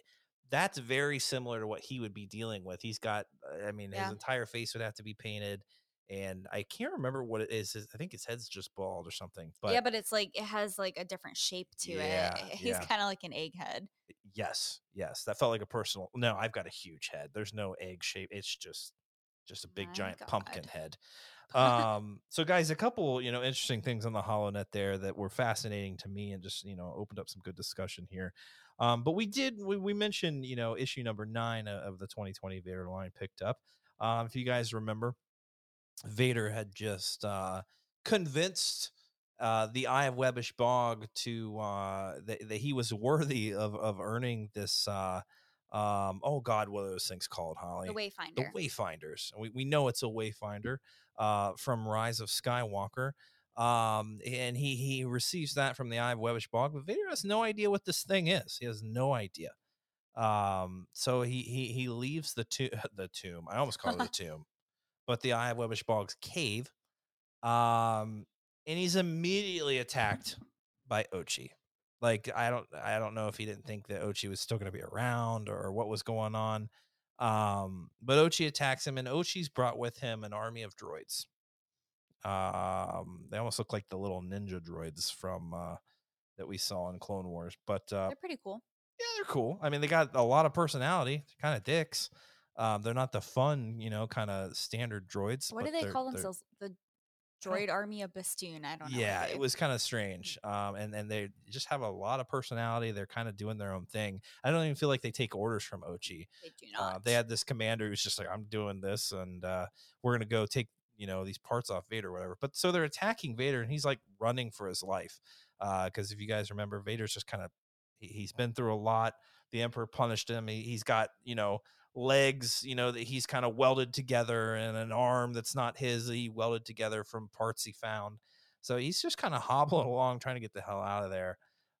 that's very similar to what he would be dealing with. He's got I mean, Yeah. his entire face would have to be painted and I can't remember what it is. I think his head's just bald or something. But yeah, but it's like it has like a different shape to Yeah, it. He's yeah. kind of like an egghead. yes, yes, that felt like a personal. No, I've got a huge head. There's no egg shape. It's just just a big My giant pumpkin head. um so guys a couple you know interesting things on the holonet there that were fascinating to me and just you know opened up some good discussion here. Um but we did we, we mentioned you know issue number nine of the 2020 vader line picked up. Um if you guys remember vader had just uh convinced uh the eye of webbish bog to uh that, that he was worthy of of earning this uh um oh god what are those things called holly The Wayfinder. the Wayfinders. We, we know it's a Wayfinder uh, from Rise of Skywalker. Um, and he he receives that from the Eye of Webbish Bog, but Vader has no idea what this thing is. He has no idea. Um, so he he he leaves the tomb the tomb. I almost called it a tomb, but the Eye of Webbish Bog's cave. Um, and he's immediately attacked by Ochi. Like I don't I don't know if he didn't think that Ochi was still going to be around or what was going on. Um, but Ochi attacks him, and Ochi's brought with him an army of droids. Um, they almost look like the little ninja droids from uh, that we saw in Clone Wars. But uh, They're pretty cool. yeah, they're cool. I mean, they got a lot of personality. Kind of dicks. Um, they're not the fun, you know, kind of standard droids. What do they call themselves? The Droid Army of Bestoon. I don't know. yeah it was kind of strange um and and they just have a lot of personality they're kind of doing their own thing i don't even feel like they take orders from ochi They do uh, not. they had this commander who's just like i'm doing this and uh we're gonna go take you know these parts off vader or whatever but so they're attacking vader and he's like running for his life uh because if you guys remember vader's just kind of he, he's been through a lot the emperor punished him he, he's got you know legs you know that he's kind of welded together and an arm that's not his that he welded together from parts he found. So he's just kind of hobbling along trying to get the hell out of there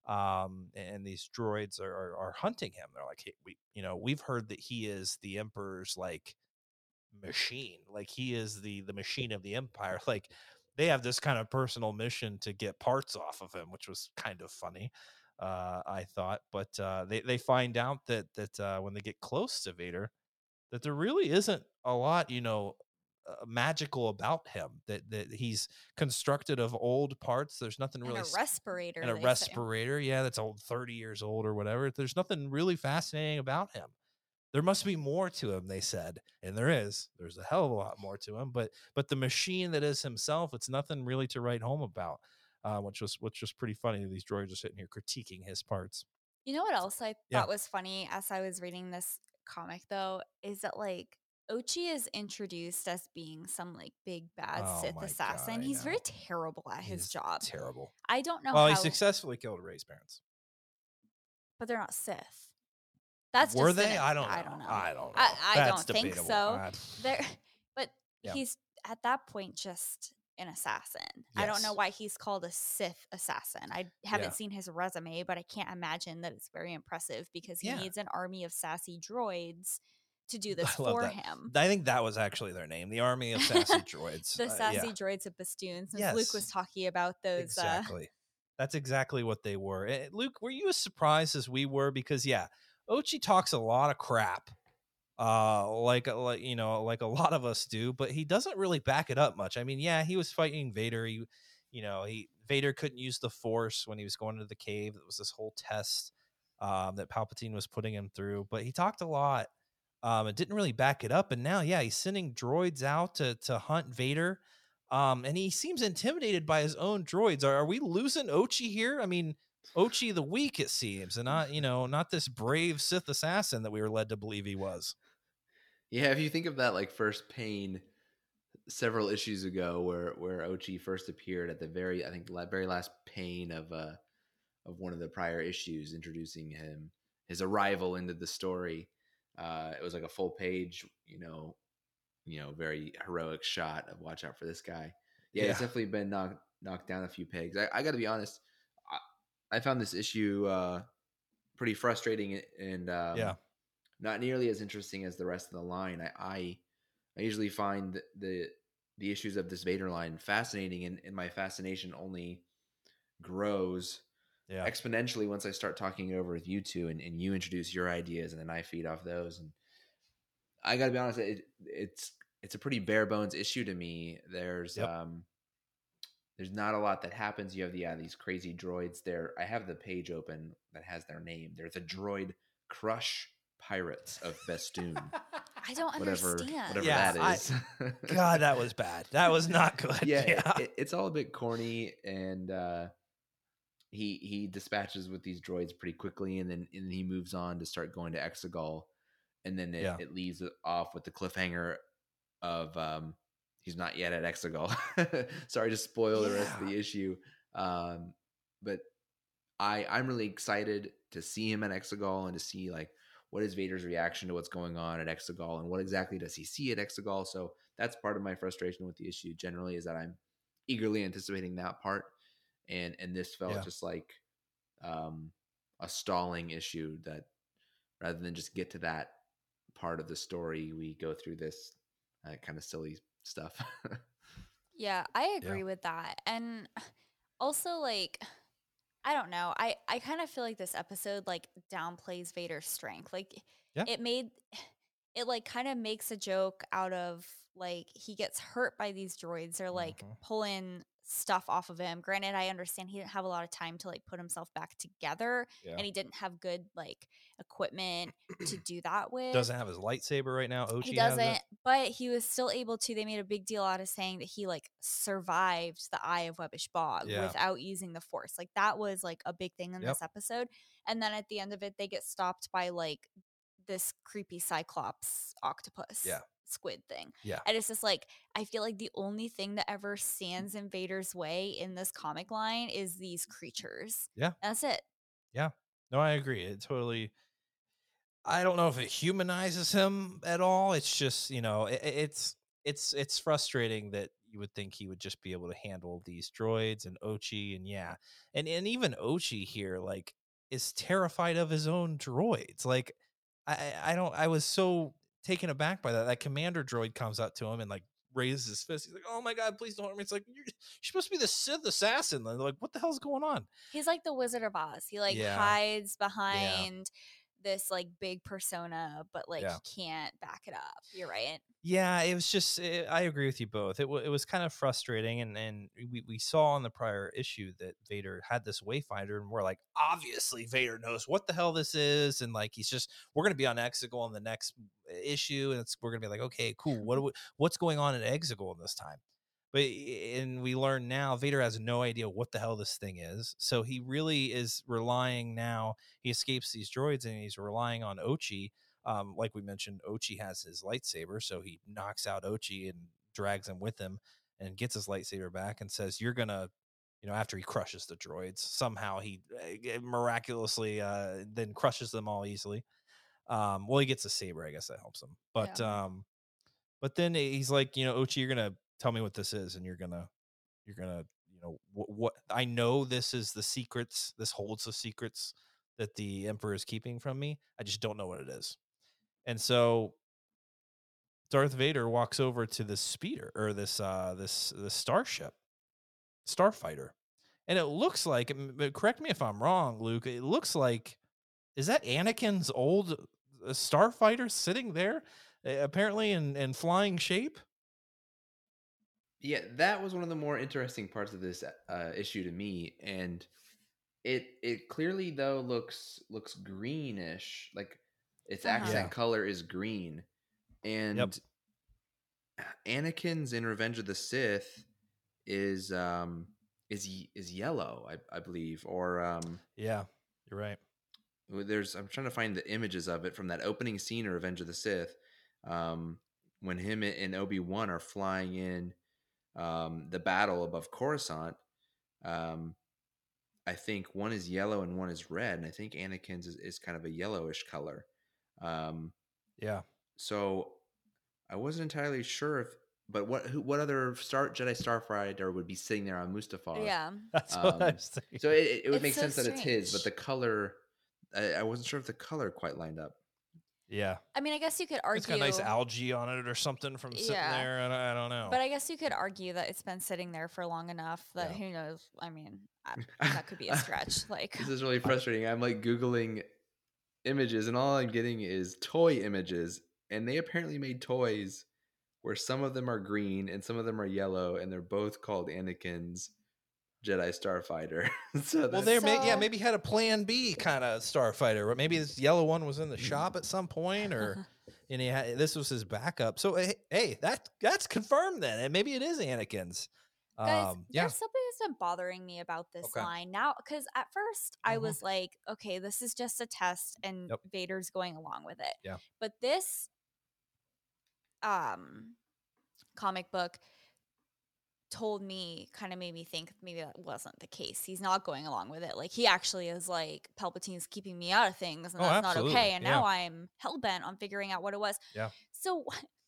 um and these droids are, are are hunting him. They're like hey we you know we've heard that he is the emperor's like machine like he is the the machine of the empire. Like they have this kind of personal mission to get parts off of him which was kind of funny uh i thought but uh they they find out that that uh when they get close to vader that there really isn't a lot you know uh, magical about him that that he's constructed of old parts there's nothing and really a respirator. and a they say. respirator yeah that's old 30 years old or whatever there's nothing really fascinating about him there must be more to him they said and there is there's a hell of a lot more to him but but the machine that is himself it's nothing really to write home about uh, which was which was pretty funny these droids are sitting here critiquing his parts You know what else I Yeah. thought was funny as I was reading this comic though is that like Ochi is introduced as being some like big bad Oh Sith God, assassin. I He's very terrible at his He's job. Terrible. I don't know Well, how, he successfully killed Rey's parents. but they're not Sith. That's Were just they? I don't. I don't know. I don't know. I- I don't think so. There, but Yeah. he's at that point just an assassin. I don't know why he's called a Sith assassin. I haven't Yeah. seen his resume, but I can't imagine that it's very impressive because he Yeah. needs an army of sassy droids to do this for that. him. I think that was actually their name, the Army of Sassy Droids. The Uh, sassy yeah, droids of Bestoon, since Luke was talking about those. exactly. That's exactly what they were. Eh, Luke, were you as surprised as we were? Because yeah, Ochi talks a lot of crap, uh, like like you know, like a lot of us do, but he doesn't really back it up much. I mean, yeah, he was fighting Vader. He, you know, he Vader couldn't use the Force when he was going into the cave. It was this whole test um, that Palpatine was putting him through, but he talked a lot. Um, and didn't really back it up. And now, yeah, he's sending droids out to to hunt Vader. Um, and he seems intimidated by his own droids. Are, are we losing Ochi here? I mean, Ochi the weak, it seems, and not you know not this brave Sith assassin that we were led to believe he was. Yeah, if you think of that like first pain several issues ago where where Ochi first appeared at the very I think la- very last pain of uh of one of the prior issues introducing him his arrival into the story uh it was like a full page you know you know very heroic shot of watch out for this guy. Yeah, it's definitely been knocked knocked down a few pegs. I, I got to be honest I, I found this issue uh pretty frustrating and um, Yeah. Not nearly as interesting as the rest of the line. I I, I usually find the, the issues of this Vader line fascinating, and, and my fascination only grows Yeah, exponentially once I start talking over with you two, and, and you introduce your ideas, and then I feed off those. And I got to be honest, it, it's it's a pretty bare bones issue to me. There's Yep. um there's not a lot that happens. You have the yeah, these crazy droids there. I have the page open that has their name. There's a droid crush pirates of Festoon. I don't whatever understand. whatever Yeah, that I- God, that was bad. That was not good. yeah, Yeah, it- it- it's all a bit corny and uh he he dispatches with these droids pretty quickly and then and he moves on to start going to Exegol and then it, Yeah. it leaves it off with the cliffhanger of um he's not yet at Exegol. Sorry to spoil the rest of the issue. Um but I I'm really excited to see him at Exegol and to see like what is Vader's reaction to what's going on at Exegol and what exactly does he see at Exegol. So that's part of my frustration with the issue generally is that I'm eagerly anticipating that part. And and this felt Yeah. just like um a stalling issue that rather than just get to that part of the story, we go through this uh, kind of silly stuff. Yeah, I Yeah. agree with that. And also like I don't know. I I kind of feel like this episode like downplays Vader's strength. Like Yeah. it made it like kind of makes a joke out of like he gets hurt by these droids or like Mhm. pulling stuff off of him. Granted, I understand he didn't have a lot of time to like put himself back together Yeah. and he didn't have good like equipment to do that with doesn't have his lightsaber right now. Ochi he doesn't but he was still able to they made a big deal out of saying that he like survived the eye of webbish bog Yeah. without using the force like that was like a big thing in Yep. this episode and then at the end of it they get stopped by like this creepy cyclops octopus Yeah. Squid thing Yeah. and it's just like i feel like the only thing that ever mm. stands in vader's way in this comic line is these creatures Yeah. that's it Yeah. No, I agree. It totally. I don't know if it humanizes him at all. It's just you know, it, it's it's it's frustrating that you would think he would just be able to handle these droids and Ochi and yeah, and and even Ochi here like is terrified of his own droids. Like I I I don't. I was so taken aback by that. That commander droid comes up to him and like raises his fist. He's like, "Oh my god, please don't hurt me!" It's like you're, you're supposed to be the Sith assassin. They're like, what the hell's going on? He's like the Wizard of Oz. He like Yeah. hides behind this like big persona, but like Yeah. can't back it up. You're right. Yeah, it was just. eh, I agree with you both. It, wa it was kind of frustrating, and and we, we saw in the prior issue that Vader had this Wayfinder, and we're like, obviously Vader knows what the hell this is, and like he's just we're gonna be on Exegol in the next issue, and it's we're gonna be like, okay, cool. What we, what's going on in Exegol this time? But and we learn now Vader has no idea what the hell this thing is. So he really is relying now. He escapes these droids and he's relying on Ochi. Um, like we mentioned, Ochi has his lightsaber, so he knocks out Ochi and drags him with him and gets his lightsaber back and says, "You're gonna." You know, after he crushes the droids, somehow he uh, miraculously uh, then crushes them all easily. Um, well, he gets a saber, I guess that helps him. But Yeah. um, but then he's like, you know, Ochi, you're gonna tell me what this is, and you're gonna, you're gonna, you know, what, what I know this is the secrets. This holds the secrets that the emperor is keeping from me. I just don't know what it is. And so Darth Vader walks over to this speeder or this uh this this starship, starfighter, and it looks like. Correct me if I'm wrong, Luke. It looks like is that Anakin's old uh, starfighter sitting there, apparently in in flying shape. Yeah, that was one of the more interesting parts of this uh, issue to me, and it it clearly though looks looks greenish, like its Uh-huh. accent Yeah. color is green, and Anakin's in Revenge of the Sith is um is is yellow, I, I believe, or um Yeah, you're right. there's I'm trying to find the images of it from that opening scene of Revenge of the Sith, um, when him and Obi Wan are flying in um, the battle above Coruscant. Um, I think one is yellow and one is red, and I think Anakin's is, is kind of a yellowish color. Um, Yeah. so I wasn't entirely sure if, but what who, what other Star Jedi Starfighter would be sitting there on Mustafar? yeah. That's what I Um, was thinking. So it, it would It's make so sense that it's his, but the color, I, I wasn't sure if the color quite lined up. Yeah, I mean, I guess you could argue. it's got nice algae on it or something from sitting Yeah. there. and I, I don't know. But I guess you could argue that it's been sitting there for long enough that Yeah. who knows? I mean, I, that could be a stretch. Like, This is really frustrating. I'm like Googling images, and all I'm getting is toy images. And they apparently made toys where some of them are green and some of them are yellow, and they're both called Anakin's Jedi Starfighter. so well, that's- there may yeah So- maybe had a Plan B kind of starfighter. Or maybe this yellow one was in the shop at some point, or and he had, this was his backup. So hey, hey, that that's confirmed then, and maybe it is Anakin's. Guys, Um, yeah, there's something that's been bothering me about this Okay. line now. Because at first I Mhm. was like, okay, this is just a test, and Yep. Vader's going along with it. Yeah. But this, um, comic book told me, kind of made me think maybe that wasn't the case. He's not going along with it. Like he actually is like Palpatine's keeping me out of things, and Oh, that's not okay. And Yeah. now I'm hell bent on figuring out what it was. Yeah. So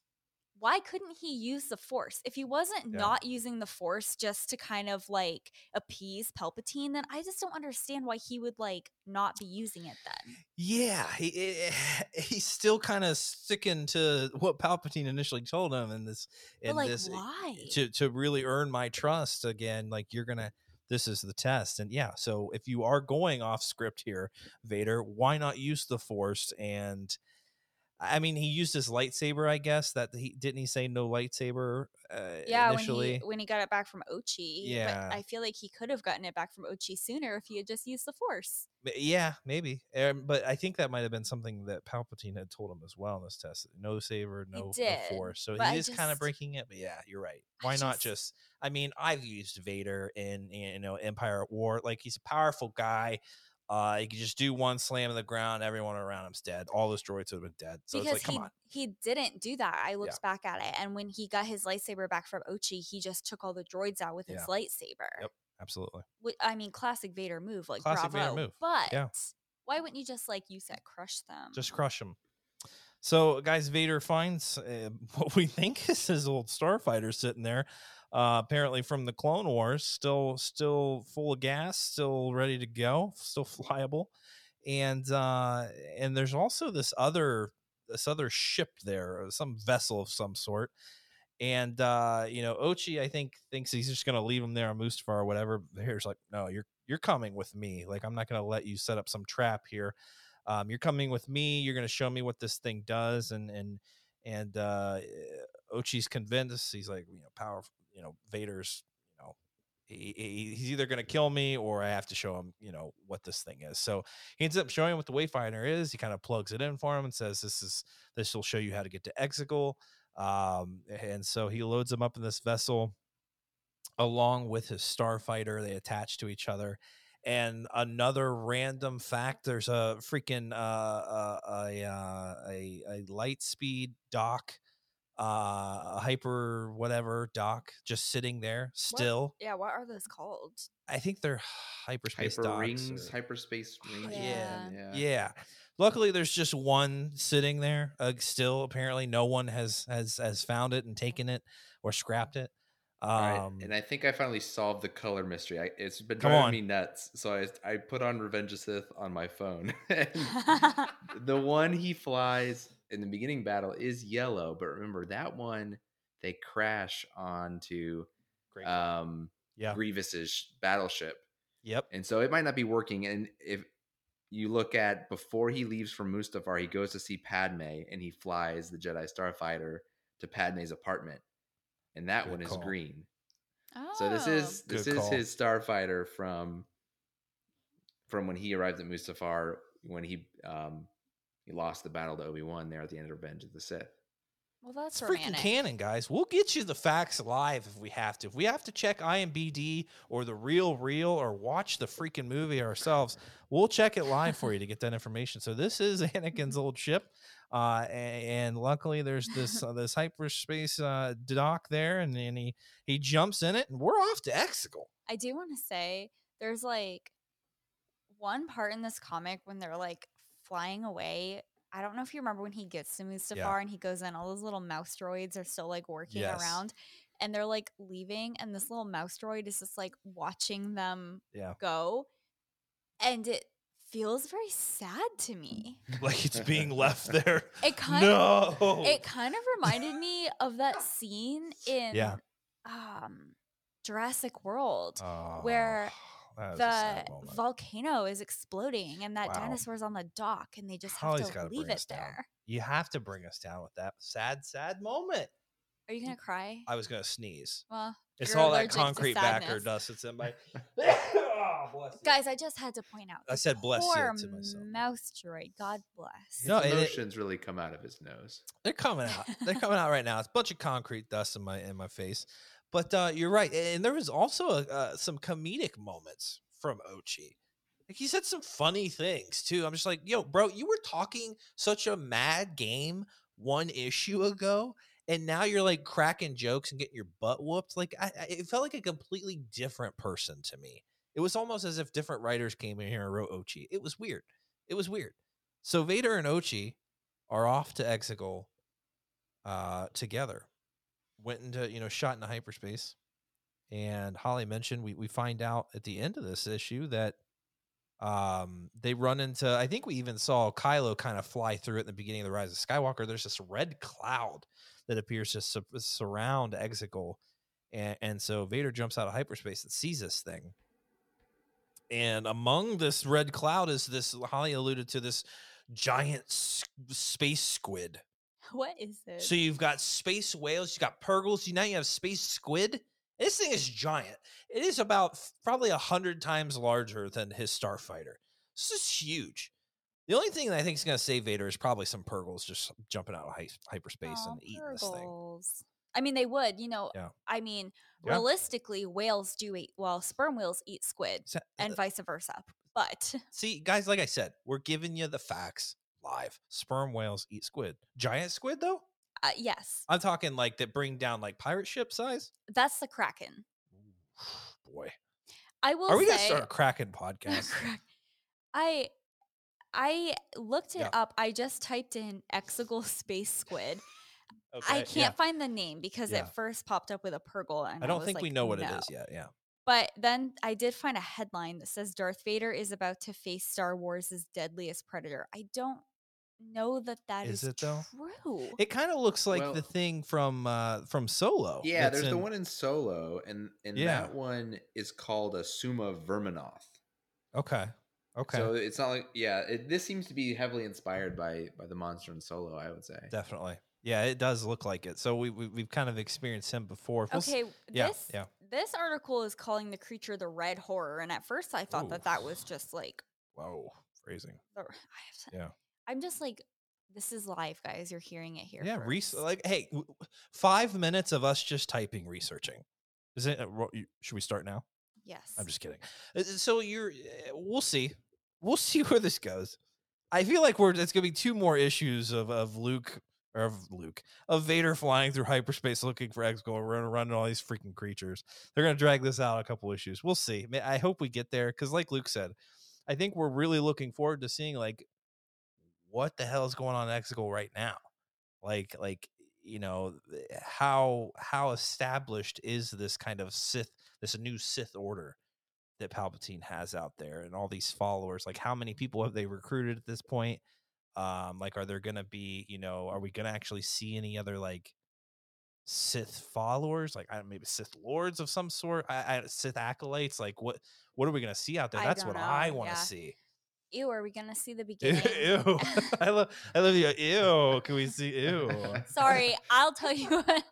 why couldn't he use the force if he wasn't Yeah. not using the force just to kind of like appease palpatine then i just don't understand why he would like not be using it then yeah. He eh, he's still kind of sticking to what Palpatine initially told him, in this in like this why to to really earn my trust again like you're gonna this is the test and yeah so if you are going off script here vader why not use the force and i mean he used his lightsaber i guess that he didn't he say no lightsaber uh, yeah initially when he when he got it back from ochi Yeah. but i feel like he could have gotten it back from ochi sooner if he had just used the force yeah maybe um, but i think that might have been something that palpatine had told him as well in this test no saber no, no force so he is kind of breaking it but yeah you're right why not just- just i mean i've used vader in you know empire at war like he's a powerful guy uh he could just do one slam in the ground everyone around him's dead all those droids would have been dead so because it's like come he on he didn't do that. I looked back at it, and when he got his lightsaber back from Ochi, he just took all the droids out with his lightsaber. Yep. absolutely I mean, classic Vader move, like Classic Vader move, But yeah. why wouldn't you just like you said, crush them? just crush them. So, guys, Vader finds uh, what we think is his old starfighter sitting there, uh, apparently from the Clone Wars, still still full of gas, still ready to go, still flyable, and uh, and there's also this other this other ship there, uh, some vessel of some sort. And uh, you know, Ochi, I think, thinks he's just gonna leave him there on Mustafar or whatever. Here's like, no, you're you're coming with me. Like, I'm not gonna let you set up some trap here um, you're coming with me you're going to show me what this thing does and and and uh ochi's convinced he's like you know powerful you know vader's you know he, he- he's either going to kill me or i have to show him you know what this thing is so he ends up showing him what the wayfinder is he kind of plugs it in for him and says this is this will show you how to get to exegol um and so he loads him up in this vessel along with his starfighter. They attach to each other. And another random fact: there's a freaking uh, uh, a, uh, a a light speed dock, uh, a hyper whatever dock, just sitting there still. Yeah, what are those called? I think they're hyperspace Hyper docks rings, or- hyperspace rings. Yeah. yeah. yeah. Luckily, there's just one sitting there. Uh, still, apparently, no one has has has found it and taken it or scrapped it. Um, All right, and I think I finally solved the color mystery. I, it's been driving me nuts. So I, I put on Revenge of Sith on my phone. the one he flies in the beginning battle is yellow, but remember that one they crash onto great. um, yeah. Grievous's battleship, Yep. and so it might not be working. And if you look at before he leaves for Mustafar, he goes to see Padme, and he flies the Jedi Starfighter to Padme's apartment, and that Good one is green. oh. So this is this Good is call. his starfighter from from when he arrived at Mustafar when he um he lost the battle to Obi Wan there at the end of Revenge of the Sith. well, that's It's romantic. freaking canon, guys. We'll get you the facts live if we have to. If we have to check IMBD or the real real or watch the freaking movie ourselves, we'll check it live for you to get that information. So this is Anakin's old ship. Uh, a- and, luckily there's this uh, this hyperspace uh, dock there, and then he he jumps in it, and we're off to Exegol. I do want to say there's like one part in this comic when they're like flying away. I don't know if you remember when he gets to Mustafar and he goes in, all those little mouse droids are still like working Yes. around and they're like leaving, and this little mouse droid is just like watching them Yeah, go. And it feels very sad to me. like it's being left there. It kind no, it kind of reminded me of that scene in Yeah. um Jurassic World Oh, where that was a the volcano is exploding and that Wow. dinosaur's on the dock and they just have Holly's to gotta leave bring us it down. there. You have to bring us down with that sad, sad moment. Are you gonna cry? I was gonna sneeze. well, It's all that concrete backer sadness. dust that's in my. oh. Guys, I just had to point out. I said bless you poor to myself. Mouse droid. God bless. His No, and it- emotions really come out of his nose. They're coming out. They're coming out right now. It's a bunch of concrete dust in my in my face. But uh, you're right, and there was also uh, some comedic moments from Ochi. Like he said some funny things too. I'm just like, yo, bro, you were talking such a mad game one issue ago, and now you're like cracking jokes and getting your butt whooped. Like I, I, it felt like a completely different person to me. It was almost as if different writers came in here and wrote Ochi. It was weird. It was weird. So Vader and Ochi are off to Exegol uh, together. Went into you know shot into hyperspace, and Holly mentioned we we find out at the end of this issue that um they run into I think we even saw Kylo kind of fly through it in the beginning of the Rise of Skywalker. There's this red cloud that appears to su- surround Exegol, and and so Vader jumps out of hyperspace and sees this thing. And among this red cloud is this Holly alluded to this giant s- space squid. What is this? So you've got space whales, you got purrgils, you now you have space squid. This thing is giant. It is about probably a hundred times larger than his starfighter. This is huge. The only thing that I think is going to save Vader is probably some purrgils just jumping out of hy- hyperspace and eating this thing. I mean, they would, you know. Yeah. I mean, Yeah. realistically, whales do eat. Well, sperm whales eat squid, and uh, vice versa. But See, guys, like I said, we're giving you the facts live. Sperm whales eat squid. Giant squid, though? uh, yes, I'm talking like that bring down like pirate ship size. that's the kraken. Boy, I will. are we say, gonna start a Kraken podcast? I I looked it Yeah. up. I just typed in Exegol space squid. I can't yeah. find the name because Yeah. it first popped up with a purrgil, and I don't was think we know what it "No." is yet. Yeah. But then I did find a headline that says Darth Vader is about to face Star Wars' deadliest predator. I don't know that that Is is, it, though? true. It kind of looks like Well- the thing from uh from Solo. Yeah, that's there's the one in Solo, and and Yeah. that one is called a Summa-verminoth. Okay. Okay. So it's not like yeah, it, this seems to be heavily inspired by by the monster in Solo. I would say. Definitely. Yeah, it does look like it. So we, we we've kind of experienced him before. We'll s- Okay, yeah, this yeah. this article is calling the creature the Red Horror, and at first I thought Ooh. that that was just like Whoa, phrasing. the, I have to, Yeah. I'm just like, this is live, guys. You're hearing it here. Yeah, res- like hey, w- five minutes of us just typing, researching. Is it? uh, Should we start now? Yes. I'm just kidding. Uh, So you're. uh, We'll see. We'll see where this goes. I feel like we're. It's gonna be two more issues of of Luke or of Luke of Vader flying through hyperspace looking for Exegol, running running all these freaking creatures. They're gonna drag this out a couple issues. We'll see. I hope we get there because, like Luke said, I think we're really looking forward to seeing like what the hell is going on in Exegol right now. Like, like you know how how established is this kind of Sith, this new Sith order that Palpatine has out there, and all these followers. Like, how many people have they recruited at this point? Um, like, are there gonna be, you know, are we gonna actually see any other like Sith followers, like I don't maybe Sith lords of some sort, I, I, Sith acolytes? Like, what what are we gonna see out there? That's what I want to yeah. see. Ew, are we gonna see the beginning? Ew? I love, I love you. Ew, can we see? Ew. Sorry, I'll tell you what.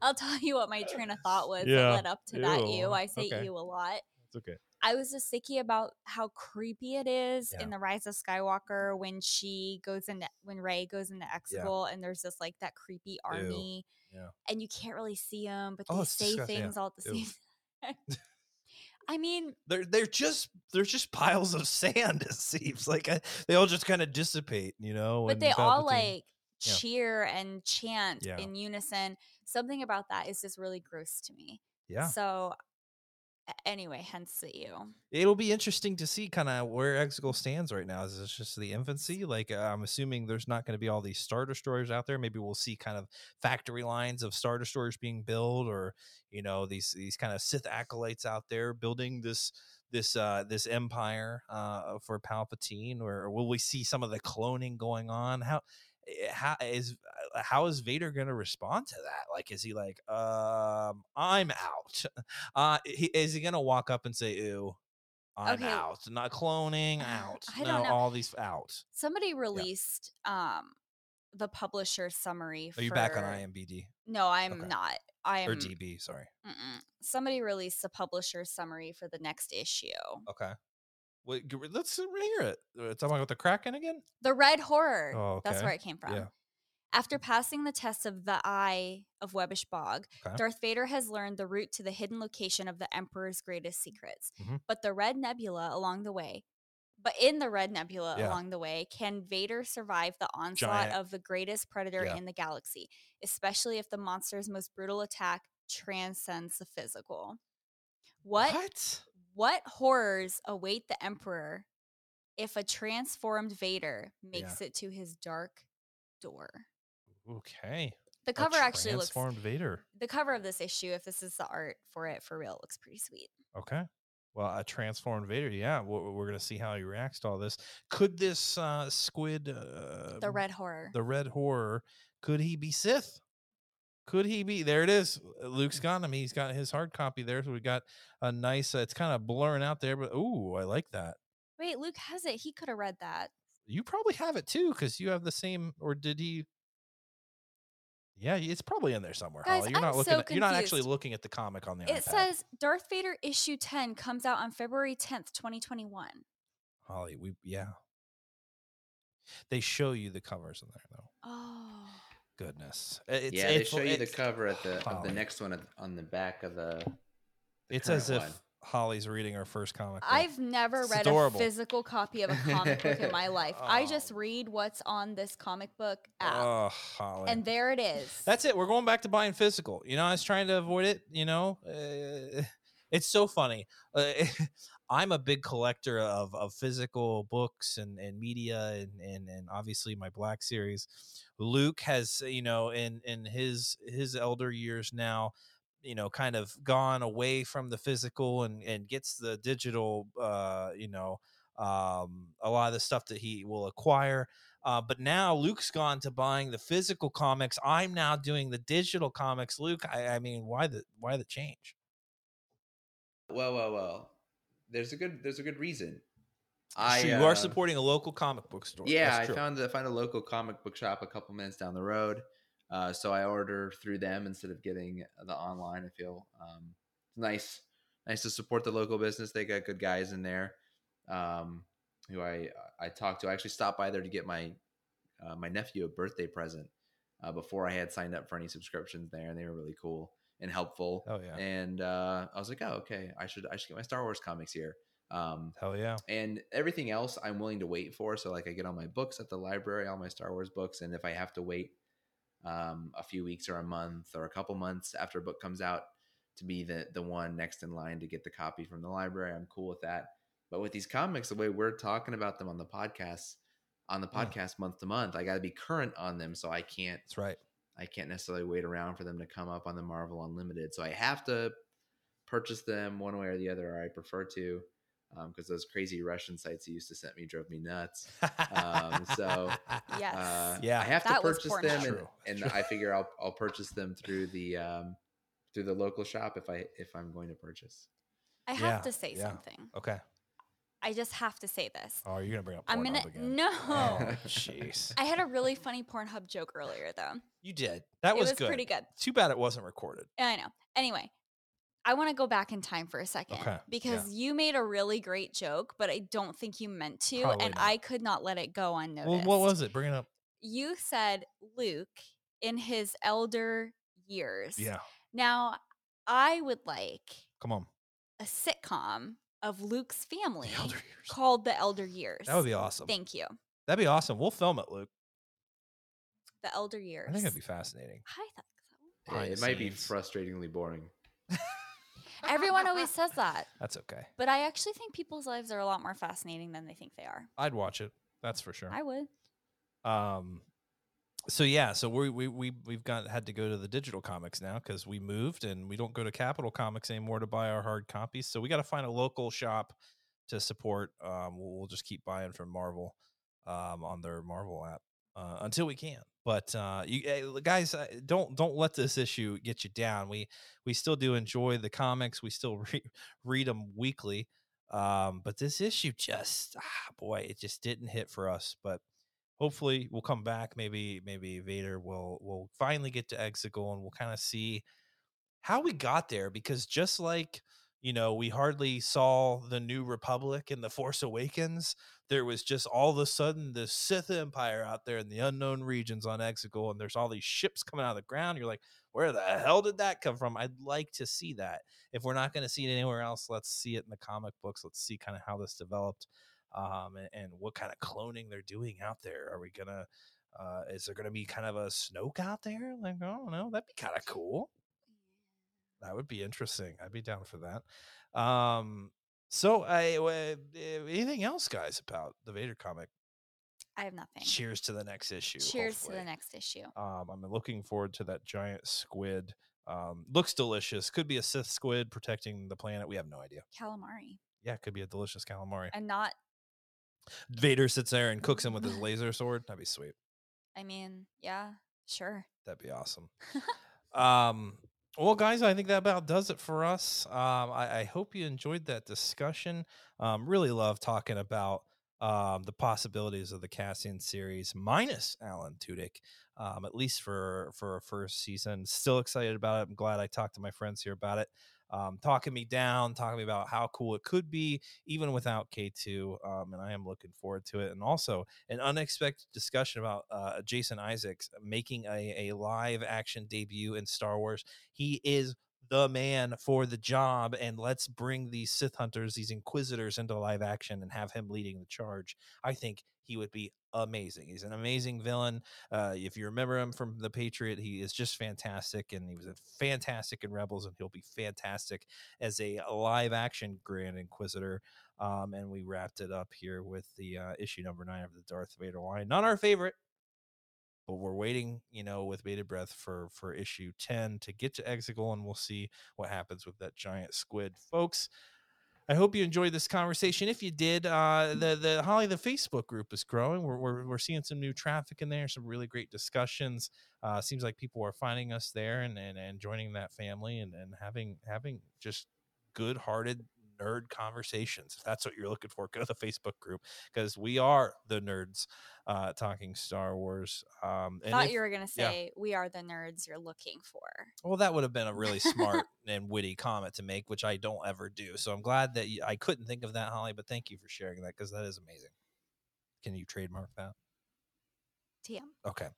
I'll tell you what my train of thought was Yeah, that led up to that. ew, Ew, I say okay. ew a lot. It's okay. I was just thinking about how creepy it is Yeah. in the Rise of Skywalker when she goes into when Rey goes into Exegol and there's just like that creepy army, yeah. and you can't really see them, but Oh, they it's say yeah. things all at the same time. I mean, They're they're just they're just piles of sand. It seems like I, they all just kind of dissipate, you know. but they all like Yeah. cheer and chant Yeah. in unison. Something about that is just really gross to me. yeah. So, anyway, hence the ew. It'll be interesting to see kind of where Exegol stands right now. Is this just the infancy? Like, uh, I'm assuming there's not going to be all these Star Destroyers out there. Maybe we'll see kind of factory lines of Star Destroyers being built, or you know, these these kind of Sith acolytes out there building this this uh this empire uh for Palpatine, or, will we see some of the cloning going on? How eh, how is how is Vader going to respond to that? Like, is he like, um, I'm out? Uh, he, is he going to walk up and say, "Ew"? I'm Okay. out. Not cloning Uh, out. I no, all these out. Somebody released um the publisher summary. Are you back on for- IMBD No, I'm Okay. not. I am. or DB? Sorry. mm-mm. Somebody released a publisher summary for the next issue. Okay. Wait, let's hear it. Uh, Talking about the Kraken again? The Red Horror. Oh, That's where it came from. Yeah. After passing the test of the Eye of Webbish Bog, Okay. Darth Vader has learned the route to the hidden location of the Emperor's greatest secrets. Mhm. But the Red Nebula along the way, but in the Red Nebula Yeah. along the way, can Vader survive the onslaught Giant- of the greatest predator Yeah. in the galaxy, especially if the monster's most brutal attack transcends the physical? What What? what horrors await the Emperor if a transformed Vader makes it to his dark door? Okay. The A cover actually looks transformed Vader. the cover of this issue, if this is the art for it for real, looks pretty sweet. Okay. Well, a transformed Vader. Yeah, we're, we're gonna see how he reacts to all this. Could this uh, squid, uh, The red horror. the red horror, could he be Sith? Could he be? There it is. Uh, Luke's got him. He's got his hard copy there. So we got a nice. Uh, it's kind of blurring out there, but ooh, I like that. Wait, Luke has it. He could have read that. You probably have it too, because you have the same. Or did he? Yeah, it's probably in there somewhere. Guys, Holly. You're not I'm looking. so at, you're not actually looking at the comic on the It iPad. says Darth Vader issue 10 comes out on February 10th, 2021. Holly, we yeah. They show you the covers in there though. Oh. Goodness, it's, yeah, they it's- show you the cover at the of the next one on the back of the. the It's current as if one. Holly's reading her first comic. book. I've never It's read adorable. a physical copy of a comic book in my life. I Oh. just read what's on this comic book app. Oh, Holly. and there it is. That's it. We're going back to buying physical. You know, I was trying to avoid it. You know, uh, it's so funny. Uh, I'm a big collector of, of physical books and, and media and, and, and obviously my Black series. Luke has, you know, in, in his his elder years now, you know, kind of gone away from the physical and, and gets the digital, uh, you know, um, a lot of the stuff that he will acquire. Uh, but now Luke's gone to buying the physical comics. I'm now doing the digital comics. Luke, I, I mean, why the why the change? Well, well, well. There's a good there's a good reason. I Sure, you are uh, supporting a local comic book store. Yeah, I found I found a local comic book shop a couple minutes down the road. Uh, so I order through them instead of getting the online. I feel um, it's nice, nice to support the local business. They got good guys in there, um, who I I talked to. I actually stopped by there to get my uh, my nephew a birthday present uh, before I had signed up for any subscriptions there, and they were really cool. and helpful. Oh yeah. And uh, I was like, oh, okay, I should I should get my Star Wars comics here. Um, Hell yeah. and everything else I'm willing to wait for. So like I get all my books at the library, all my Star Wars books, and if I have to wait um, a few weeks or a month or a couple months after a book comes out to be the the one next in line to get the copy from the library, I'm cool with that. But with these comics, the way we're talking about them on the podcast, on the Yeah. podcast month to month, I got to be current on them, so I can't That's right. I can't necessarily wait around for them to come up on the Marvel Unlimited. So I have to purchase them one way or the other, or I prefer to, because those crazy Russian sites he used to send me drove me nuts. Um, so, Yes. Uh, Yeah. I have That to purchase them, and, and. I figure I'll I'll purchase them through the um, through the local shop if I if I'm going to purchase. I have Yeah, to say yeah. something. okay. I just have to say this. Oh, you're gonna bring up. I'm gonna Pornhub again. no. Oh, jeez. I had a really funny Pornhub joke earlier though. You did. That it was, was good. pretty good. Too bad it wasn't recorded. I know. Anyway, I want to go back in time for a second Okay, yeah. because you made a really great joke, but I don't think you meant to, Probably and not. I could not let it go unnoticed. Well, what was it? Bring it up. you said Luke in his elder years? Yeah. Now, I would like Come on. a sitcom of Luke's family The Elder Years. called The Elder Years. That would be awesome. Thank you. That'd be awesome. We'll film it, Luke. The Elder Years. I think it'd be fascinating. I thought so. Behind it the might be frustratingly boring. Everyone always says that, That's okay. but I actually think people's lives are a lot more fascinating than they think they are. I'd watch it. That's for sure. I would. Um, so yeah, so we we we we've got had to go to the digital comics now because we moved and we don't go to Capital Comics anymore to buy our hard copies. So we got to find a local shop to support. Um, we'll, we'll just keep buying from Marvel, um, on their Marvel app uh, until we can. But uh, you eh, guys, uh, don't don't let this issue get you down. We we still do enjoy the comics. We still re- read them weekly. Um, but this issue just ah, boy, it just didn't hit for us. But hopefully we'll come back. Maybe maybe Vader will will finally get to Exegol and we'll kind of see how we got there. Because just like you know, we hardly saw the New Republic in the Force Awakens. There was just all of a sudden the Sith Empire out there in the unknown regions on Exegol, and there's all these ships coming out of the ground. You're like, where the hell did that come from? I'd like to see that. If we're not going to see it anywhere else, let's see it in the comic books. Let's see kind of how this developed um, and, and what kind of cloning they're doing out there. Are we gonna? Uh, is there gonna be kind of a Snoke out there? Like, I don't know. That'd be kind of cool. That would be interesting. I'd be down for that. Um, so, I uh, anything else, guys, about the Vader comic? I have nothing. Cheers to the next issue. Cheers to the next issue. Um, I'm looking forward to that giant squid. Um, looks delicious. Could be a Sith squid protecting the planet. We have no idea. Calamari. Yeah, it could be a delicious calamari. And not, Vader sits there and cooks him with his laser sword. That'd be sweet. I mean, yeah, sure. That'd be awesome. um, well, guys, I think that about does it for us. Um, I, I hope you enjoyed that discussion. Um, really love talking about um, the possibilities of the Cassian series minus Alan Tudyk, um, at least for for a first season. Still excited about it. I'm glad I talked to my friends here about it. Um, talking me down, talking about how cool it could be, even without K2. Um, and I am looking forward to it. And also, an unexpected discussion about uh, Jason Isaacs making a, a live action debut in Star Wars. He is the man for the job, and let's bring these Sith hunters, these Inquisitors, into live action and have him leading the charge. I think he would be amazing. He's an amazing villain. Uh, if you remember him from The Patriot, he is just fantastic, and he was fantastic in Rebels, and he'll be fantastic as a live action Grand Inquisitor. Um, and we wrapped it up here with the uh, issue number nine of the Darth Vader line. Not our favorite, but we're waiting, you know, with bated breath for for issue ten to get to Exegol, and we'll see what happens with that giant squid, folks. I hope you enjoyed this conversation. If you did, uh, the the Holly the Facebook group is growing. We're, we're we're seeing some new traffic in there, some really great discussions. Uh, seems like people are finding us there and and, and joining that family and and having having just good hearted nerd conversations. If that's what you're looking for, go to the Facebook group because we are the nerds uh, talking Star Wars. Um, and Thought if- you were going to yeah. say, we are the nerds you're looking for. well, that would have been a really smart and witty comment to make, which I don't ever do. So I'm glad that you, I couldn't think of that, Holly. But thank you for sharing that because that is amazing. Can you trademark that? TM. Okay.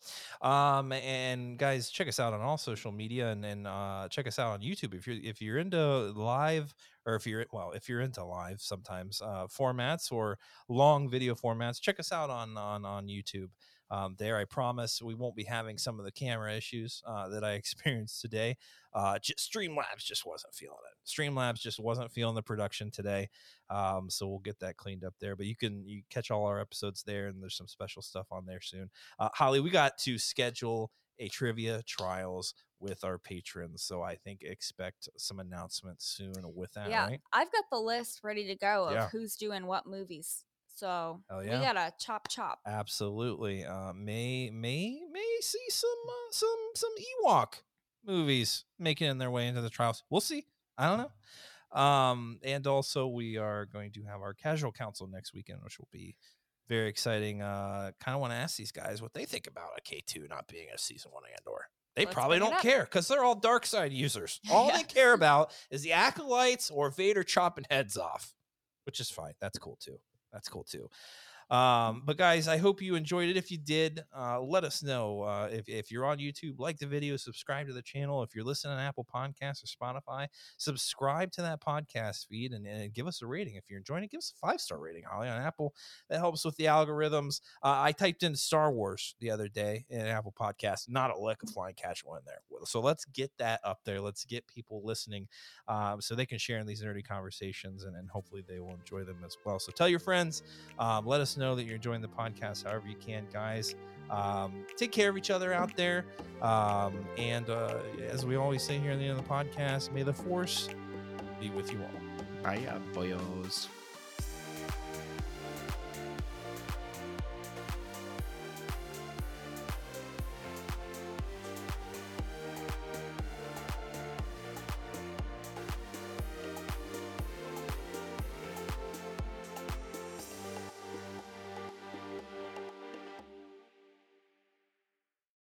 Um, and guys, check us out on all social media and, and uh, check us out on YouTube if you're if you're into live or if you're well if you're into live sometimes uh, formats or long video formats. Check us out on on on YouTube. Um, there, I promise we won't be having some of the camera issues uh, that I experienced today. Uh, just, Streamlabs just wasn't feeling it. Streamlabs just wasn't feeling the production today. Um, so we'll get that cleaned up there. But you can you catch all our episodes there, and there's some special stuff on there soon. Uh, Holly, we got to schedule a trivia trials with our patrons, so I think expect some announcements soon with that. yeah, Right? I've got the list ready to go of Yeah. who's doing what movies. So Hell yeah. we gotta chop chop. Absolutely. Uh, may may may see some uh, some some Ewok movies making their way into the trials. We'll see. I don't know. Um, and also we are going to have our casual council next weekend, which will be very exciting. Uh, kind of want to ask these guys what they think about a K two not being a season one Andor. They Let's probably don't care because they're all dark side users. All they care about is the acolytes or Vader chopping heads off, which is fine. That's cool too. That's cool too. Um, but guys, I hope you enjoyed it. If you did, uh, let us know. Uh, if, if you're on YouTube, like the video, subscribe to the channel. If you're listening on Apple Podcasts or Spotify, subscribe to that podcast feed and, and give us a rating. If you're enjoying it, give us a five star rating, Holly, on Apple. That helps with the algorithms. Uh, I typed in Star Wars the other day in Apple Podcast, not a lick of flying casual in there. So let's get that up there. Let's get people listening um, so they can share in these nerdy conversations and, and hopefully they will enjoy them as well. So tell your friends, um, let us know that you're enjoying the podcast however you can, guys. Um, take care of each other out there. Um, and uh, as we always say here at the end of the podcast, may the force be with you all. Bye, boyos.